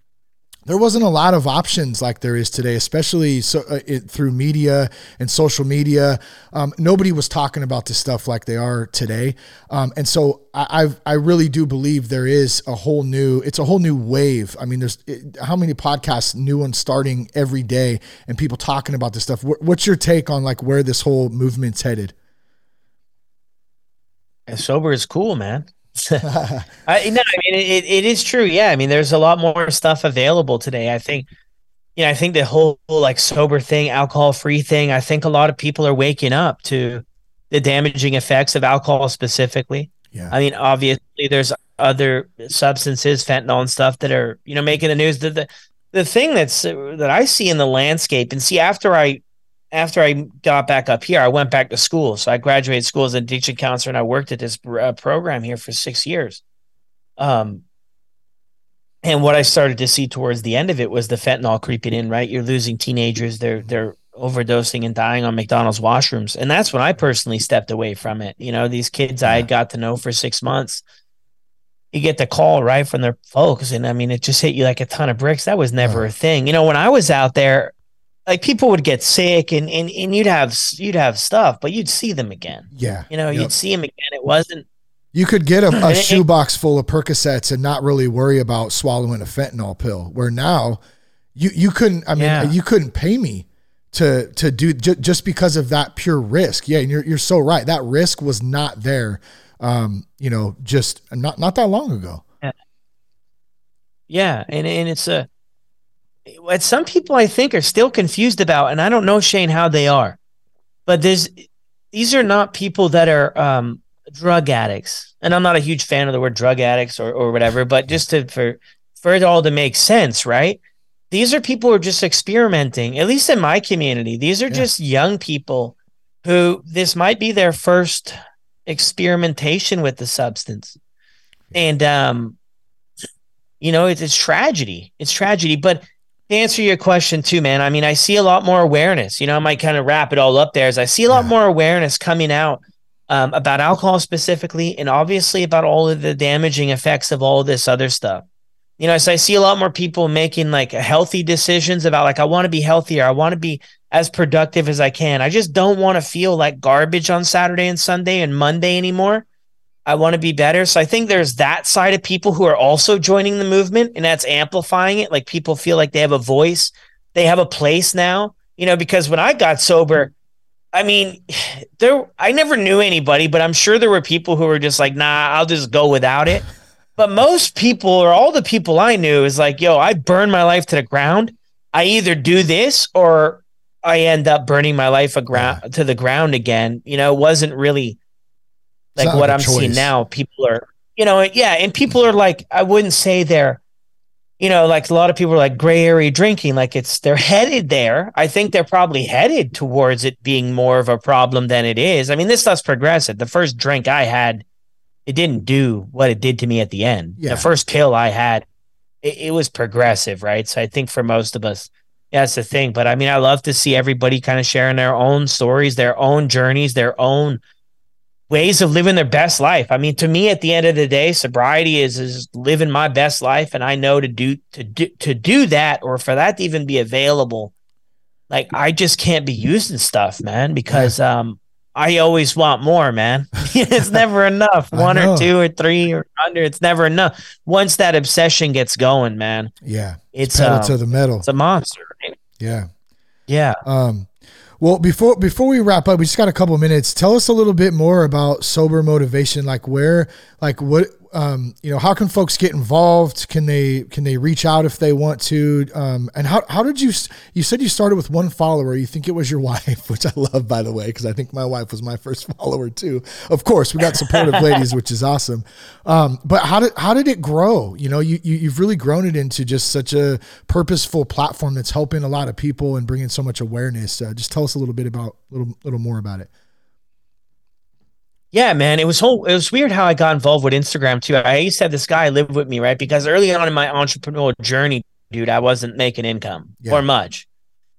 there wasn't a lot of options like there is today, especially so, uh, it, through media and social media. Um, nobody was talking about this stuff like they are today, um, and so I, I've, i really do believe there is a whole new. It's a whole new wave. I mean, there's it, how many podcasts, new ones starting every day, and people talking about this stuff. What, what's your take on like where this whole movement's headed? And sober is cool, man. I, no, I mean it, it is true. Yeah, I mean there's a lot more stuff available today. I think, you know, I think the whole like sober thing, alcohol free thing. I think a lot of people are waking up to the damaging effects of alcohol specifically. Yeah. I mean, obviously there's other substances, fentanyl and stuff that are you know making the news. The the, the thing that's that I see in the landscape and see after I after I got back up here, I went back to school. So I graduated school as an addiction counselor, and I worked at this uh, program here for six years. Um, and what I started to see towards the end of it was the fentanyl creeping in. Right, you're losing teenagers; they're they're overdosing and dying on McDonald's washrooms, and that's when I personally stepped away from it. You know, these kids I had got to know for six months. You get the call right from their folks, and I mean, it just hit you like a ton of bricks. That was never a thing. You know, when I was out there, like people would get sick and, and and you'd have you'd have stuff, but you'd see them again. Yeah, you know, yep. you'd see them again. It wasn't. You could get a, a shoebox full of Percocets and not really worry about swallowing a fentanyl pill. Where now, you you couldn't. I mean, yeah. you couldn't pay me to to do j- just because of that pure risk. Yeah, and you're you're so right. That risk was not there. Um, you know, just not not that long ago. Yeah, yeah, and and it's a what some people I think are still confused about, and I don't know Shane how they are, but there's these are not people that are um, drug addicts, and I'm not a huge fan of the word drug addicts or or whatever, but just to for for it all to make sense, right? These are people who are just experimenting. At least in my community, these are yeah. just young people who this might be their first experimentation with the substance, and um, you know, it's, it's tragedy. It's tragedy, but answer your question too, man, I mean, I see a lot more awareness. You know, I might kind of wrap it all up there as I see a lot yeah. more awareness coming out um, about alcohol specifically, and obviously about all of the damaging effects of all of this other stuff. You know, so I see a lot more people making like healthy decisions about like I want to be healthier, I want to be as productive as I can. I just don't want to feel like garbage on Saturday and Sunday and Monday anymore. I want to be better. So I think there's that side of people who are also joining the movement and that's amplifying it. Like people feel like they have a voice, they have a place now, you know, because when I got sober, I mean, there I never knew anybody, but I'm sure there were people who were just like, nah, I'll just go without it. But most people or all the people I knew is like, yo, I burn my life to the ground. I either do this or I end up burning my life aground to the ground again. You know, it wasn't really like what I'm choice. seeing now, people are, you know, yeah, and people are like, I wouldn't say they're, you know, like a lot of people are like gray area drinking, like it's they're headed there. I think they're probably headed towards it being more of a problem than it is. I mean, this stuff's progressive. The first drink I had, it didn't do what it did to me at the end. Yeah. The first pill I had, it, it was progressive, right? So I think for most of us, that's the thing. But I mean, I love to see everybody kind of sharing their own stories, their own journeys, their own ways of living their best life. I mean, to me, at the end of the day, sobriety is is living my best life, and I know to do to do to do that, or for that to even be available, like I just can't be using stuff, man, because um I always want more, man. it's never enough. One or two or three or under, it's never enough. Once that obsession gets going, man. Yeah, it's, it's pedal um, to the metal. It's a monster. Right? Yeah, yeah. Um, well, before before we wrap up, we just got a couple minutes. Tell us a little bit more about sober motivation. Like where, like what, um, you know, how can folks get involved? Can they can they reach out if they want to? Um, and how how did you? You said you started with one follower. You think it was your wife, which I love, by the way, because I think my wife was my first follower too. Of course, we got supportive ladies, which is awesome. Um, but how did how did it grow? You know, you, you you've really grown it into just such a purposeful platform that's helping a lot of people and bringing so much awareness. Uh, just tell us a little bit about little little more about it. Yeah, man, it was whole. It was weird how I got involved with Instagram too. I used to have this guy live with me, right? Because early on in my entrepreneurial journey, dude, I wasn't making income Yeah. or much.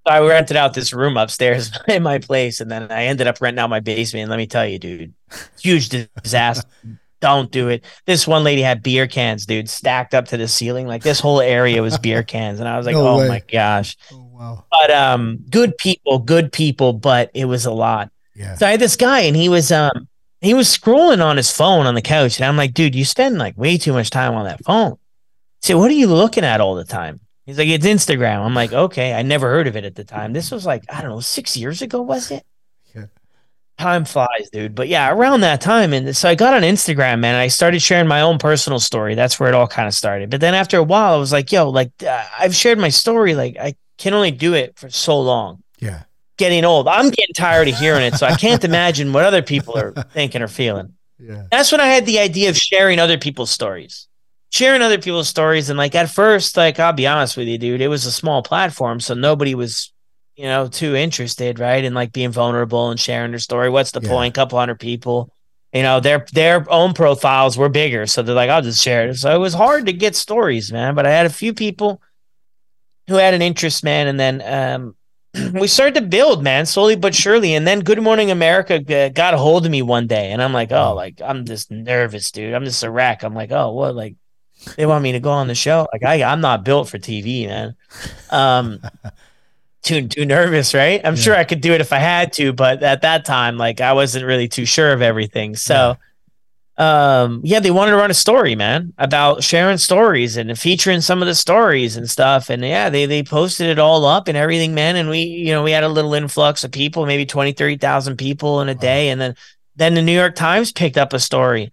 So I rented out this room upstairs in my place, and then I ended up renting out my basement. And let me tell you, dude, huge disaster. Don't do it. This one lady had beer cans, dude, stacked up to the ceiling. Like this whole area was beer cans, and I was like, No oh way. my gosh. Oh wow. But um, good people, good people, but it was a lot. Yeah. So I had this guy, and he was um he was scrolling on his phone on the couch, and I'm like, dude, you spend like way too much time on that phone. So what are you looking at all the time? He's like, it's Instagram. I'm like, okay, I never heard of it at the time. This was like, I don't know, six years ago, was it? Yeah. Time flies, dude. But yeah, around that time, and so I got on Instagram, man. And I started sharing my own personal story. That's where it all kind of started. But then after a while, I was like, yo, like uh, I've shared my story. Like I can only do it for so long Yeah. Getting old. I'm getting tired of hearing it, so I can't imagine what other people are thinking or feeling. Yeah. That's when I had the idea of sharing other people's stories. Sharing other people's stories. And like at first, like I'll be honest with you, dude, it was a small platform, so nobody was, you know, too interested, right? In like being vulnerable and sharing their story. What's the Yeah. point? Couple hundred people. You know, their their own profiles were bigger. So they're like, I'll just share it. So it was hard to get stories, man. But I had a few people who had an interest, man, and then um we started to build, man, slowly but surely. And then Good Morning America got a hold of me one day, and I'm like, oh, like I'm just nervous, dude. I'm just a wreck. I'm like, oh, what? Like they want me to go on the show? Like I, I'm not built for TV, man. Um, too too nervous, right? I'm Yeah. sure I could do it if I had to, but at that time, like I wasn't really too sure of everything. So. Um, yeah, they wanted to run a story, man, about sharing stories and featuring some of the stories and stuff. And yeah, they they posted it all up and everything, man. And we, you know, we had a little influx of people, maybe 20, 30,000 people in a day. And then then the New York Times picked up a story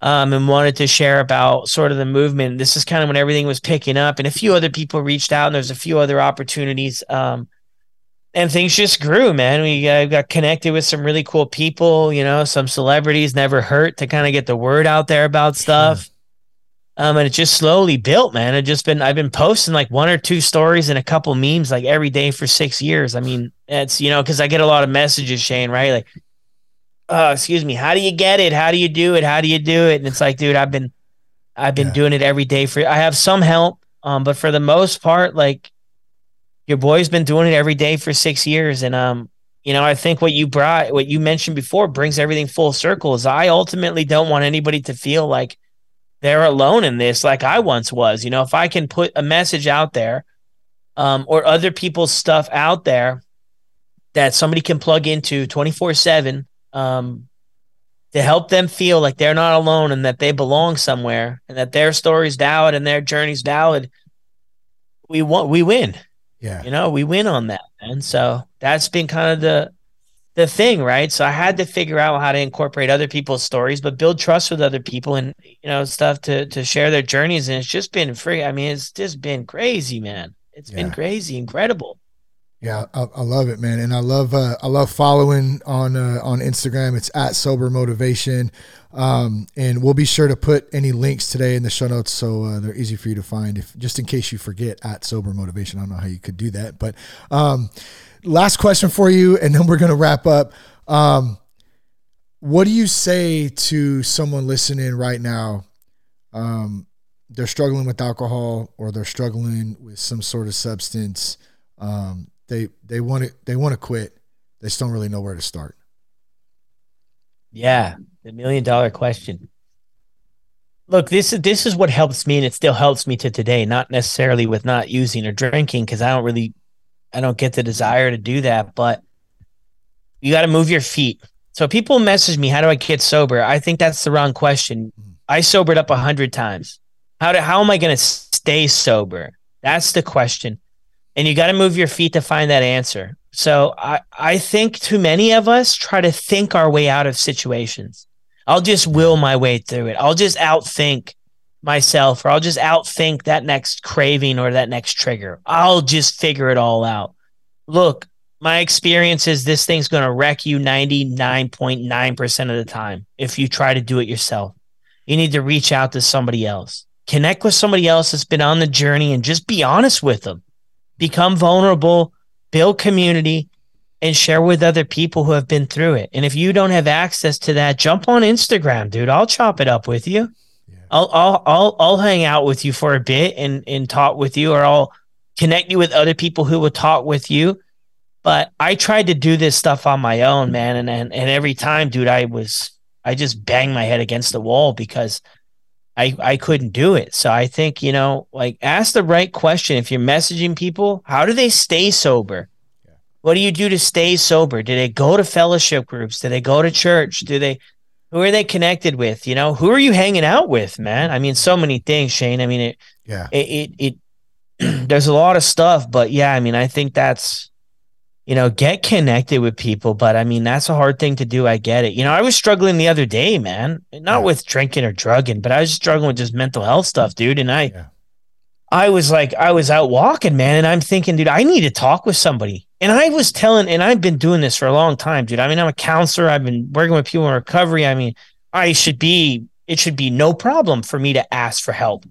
um, and wanted to share about sort of the movement. This is kind of when everything was picking up, and a few other people reached out, and there's a few other opportunities. Um, and things just grew, man. We uh, got connected with some really cool people, you know, some celebrities never hurt to kind of get the word out there about stuff. Um, and it just slowly built, man. It just been I've been posting like one or two stories and a couple memes like every day for six years. I mean, it's you know, because I get a lot of messages, Shane, right? Like, oh, excuse me, how do you get it? How do you do it? How do you do it? And it's like, dude, I've been I've been Yeah. doing it every day for I have some help, um, but for the most part, like your boy's been doing it every day for six years. And um, you know, I think what you brought what you mentioned before brings everything full circle is I ultimately don't want anybody to feel like they're alone in this like I once was. You know, if I can put a message out there, um, or other people's stuff out there that somebody can plug into 24 7 um, to help them feel like they're not alone and that they belong somewhere and that their story's valid and their journey's valid, we want we win. Yeah. You know, we win on that. And so that's been kind of the the thing, right? So I had to figure out how to incorporate other people's stories, but build trust with other people and you know stuff to to share their journeys. And it's just been free. I mean, it's just been crazy, man. It's been crazy, incredible. Yeah, I, I love it, man, and I love uh, I love following on uh, on Instagram. It's at Sober Motivation, um, and we'll be sure to put any links today in the show notes so uh, they're easy for you to find. If just in case you forget at Sober Motivation, I don't know how you could do that, but um, last question for you, and then we're gonna wrap up. Um, what do you say to someone listening right now? Um, they're struggling with alcohol or they're struggling with some sort of substance. Um, they they want to they want to quit. They just don't really know where to start. Yeah, the million dollar question. Look, this is this is what helps me, and it still helps me to today. Not necessarily with not using or drinking, because I don't really, I don't get the desire to do that. But you got to move your feet. So people message me, "How do I get sober?" I think that's the wrong question. Mm-hmm. I sobered up a hundred times. How do how am I going to stay sober? That's the question, and you got to move your feet to find that answer. So I I think too many of us try to think our way out of situations. I'll just will my way through it. I'll just outthink myself, or I'll just outthink that next craving or that next trigger. I'll just figure it all out. Look, my experience is this thing's going to wreck you 99.9% of the time if you try to do it yourself. You need to reach out to somebody else. Connect with somebody else that's been on the journey and just be honest with them. Become vulnerable, build community, and share with other people who have been through it. And if you don't have access to that, jump on Instagram, dude. I'll chop it up with you. Yeah. I'll I'll I'll I'll hang out with you for a bit and and talk with you, or I'll connect you with other people who will talk with you. But I tried to do this stuff on my own, man, and and, and every time, dude, I was I just banged my head against the wall because I I couldn't do it. So I think, you know, like ask the right question. If you're messaging people, how do they stay sober? What do you do to stay sober? Do they go to fellowship groups? Do they go to church? Do they who are they connected with? You know, who are you hanging out with, man? I mean, so many things, Shane. I mean, it yeah, it it, it there's a lot of stuff, but yeah, I mean, I think that's you know, get connected with people, but I mean, that's a hard thing to do. I get it. You know, I was struggling the other day, man, not yeah. with drinking or drugging, but I was struggling with just mental health stuff, dude. And I, yeah. I was like, I was out walking, man, and I'm thinking, dude, I need to talk with somebody. And I was telling, and I've been doing this for a long time, dude. I mean, I'm a counselor. I've been working with people in recovery. I mean, I should be, it should be no problem for me to ask for help.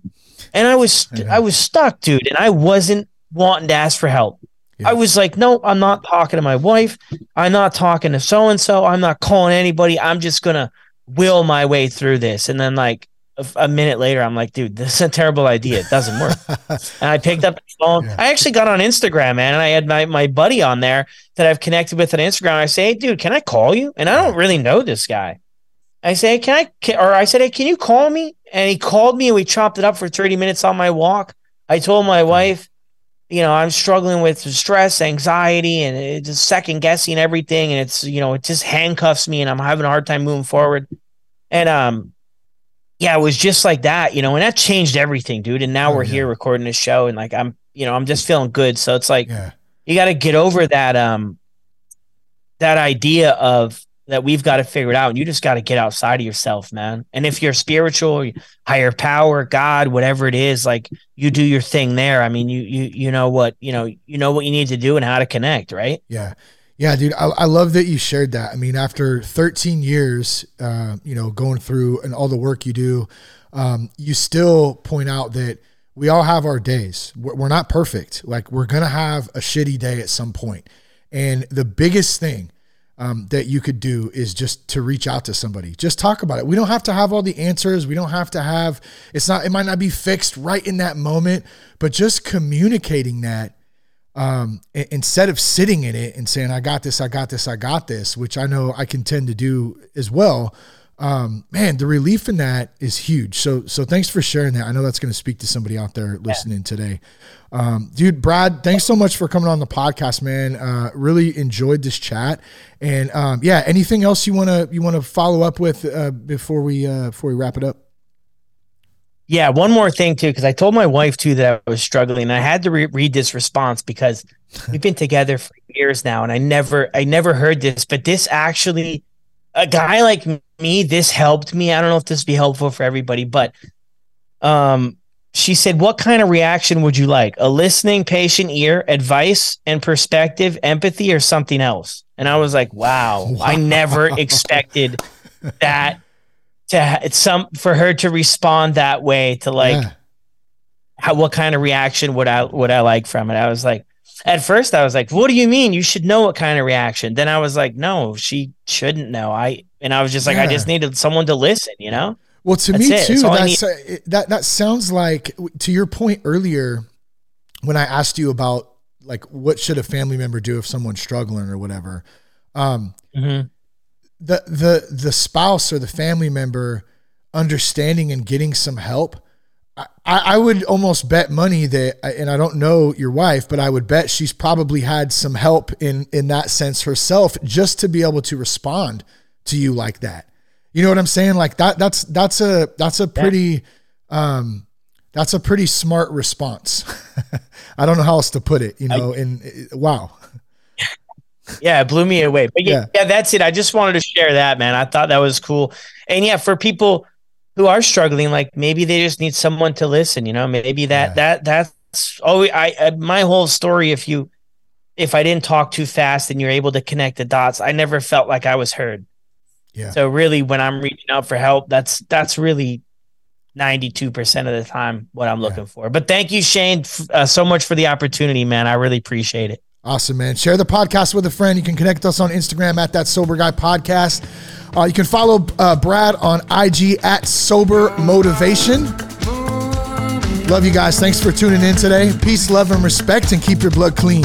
And I was, yeah. I was stuck, dude, and I wasn't wanting to ask for help. Yeah. I was like, no, I'm not talking to my wife. I'm not talking to so and so. I'm not calling anybody. I'm just gonna will my way through this. And then like a minute later, I'm like, dude, this is a terrible idea. It doesn't work. and I picked up the phone. Yeah. I actually got on Instagram, man, and I had my, my buddy on there that I've connected with on Instagram. I say, hey, dude, can I call you? And I don't really know this guy. I say, can I, can, or I said, hey, can you call me? And he called me and we chopped it up for 30 minutes on my walk. I told my wife, you know, I'm struggling with stress, anxiety, and just second guessing everything. And it's, you know, it just handcuffs me and I'm having a hard time moving forward. And, um, yeah, it was just like that, you know, and that changed everything, dude. And now oh, we're yeah. here recording this show, and like I'm, you know, I'm just feeling good. So it's like yeah. you got to get over that, um, that idea of that we've got to figure it out, and you just got to get outside of yourself, man. And if you're spiritual, higher power, God, whatever it is, like you do your thing there. I mean, you you you know what you know you know what you need to do and how to connect, right? Yeah. Yeah, dude, I, I, love that you shared that. I mean, after 13 years, uh, you know, going through and all the work you do, um, you still point out that we all have our days. We're, we're not perfect. Like we're gonna have a shitty day at some point, and the biggest thing um, that you could do is just to reach out to somebody. Just talk about it. We don't have to have all the answers. We don't have to have. It's not. It might not be fixed right in that moment, but just communicating that um, instead of sitting in it and saying, I got this, I got this, I got this, which I know I can tend to do as well. Um, man, the relief in that is huge. So, so thanks for sharing that. I know that's going to speak to somebody out there listening yeah. today. Um, dude, Brad, thanks so much for coming on the podcast, man. Uh, really enjoyed this chat. And, um, yeah, anything else you want to, you want to follow up with, uh, before we, uh, before we wrap it up? Yeah, one more thing too, because I told my wife too that I was struggling. I had to re- read this response because we've been together for years now, and I never, I never heard this. But this actually, a guy like me, this helped me. I don't know if this would be helpful for everybody, but um, she said, "What kind of reaction would you like? A listening, patient ear, advice and perspective, empathy, or something else?" And I was like, "Wow, wow. I never expected that." to it's some for her to respond that way to like yeah. how what kind of reaction would I would I like from it? I was like at first I was like, what do you mean? You should know what kind of reaction. Then I was like, no, she shouldn't know. I and I was just like, yeah. I just needed someone to listen, you know? Well, to that's me it. too, that's, uh, that that sounds like to your point earlier when I asked you about like what should a family member do if someone's struggling or whatever. Um, mm-hmm the the the spouse or the family member understanding and getting some help I, I would almost bet money that and i don't know your wife but i would bet she's probably had some help in in that sense herself just to be able to respond to you like that you know what i'm saying like that that's that's a that's a pretty yeah. um that's a pretty smart response i don't know how else to put it you know I, and wow yeah, it blew me away. But yeah, yeah, yeah, that's it. I just wanted to share that, man. I thought that was cool. And yeah, for people who are struggling, like maybe they just need someone to listen, you know, maybe that, yeah. that, that's, oh, I, I, my whole story, if you, if I didn't talk too fast and you're able to connect the dots, I never felt like I was heard. Yeah. So really, when I'm reaching out for help, that's, that's really 92% of the time what I'm looking yeah. for. But thank you, Shane, uh, so much for the opportunity, man. I really appreciate it. Awesome, man. Share the podcast with a friend. You can connect us on Instagram at that sober guy podcast. Uh, you can follow uh, Brad on IG at sober motivation. Love you guys. Thanks for tuning in today. Peace, love, and respect, and keep your blood clean.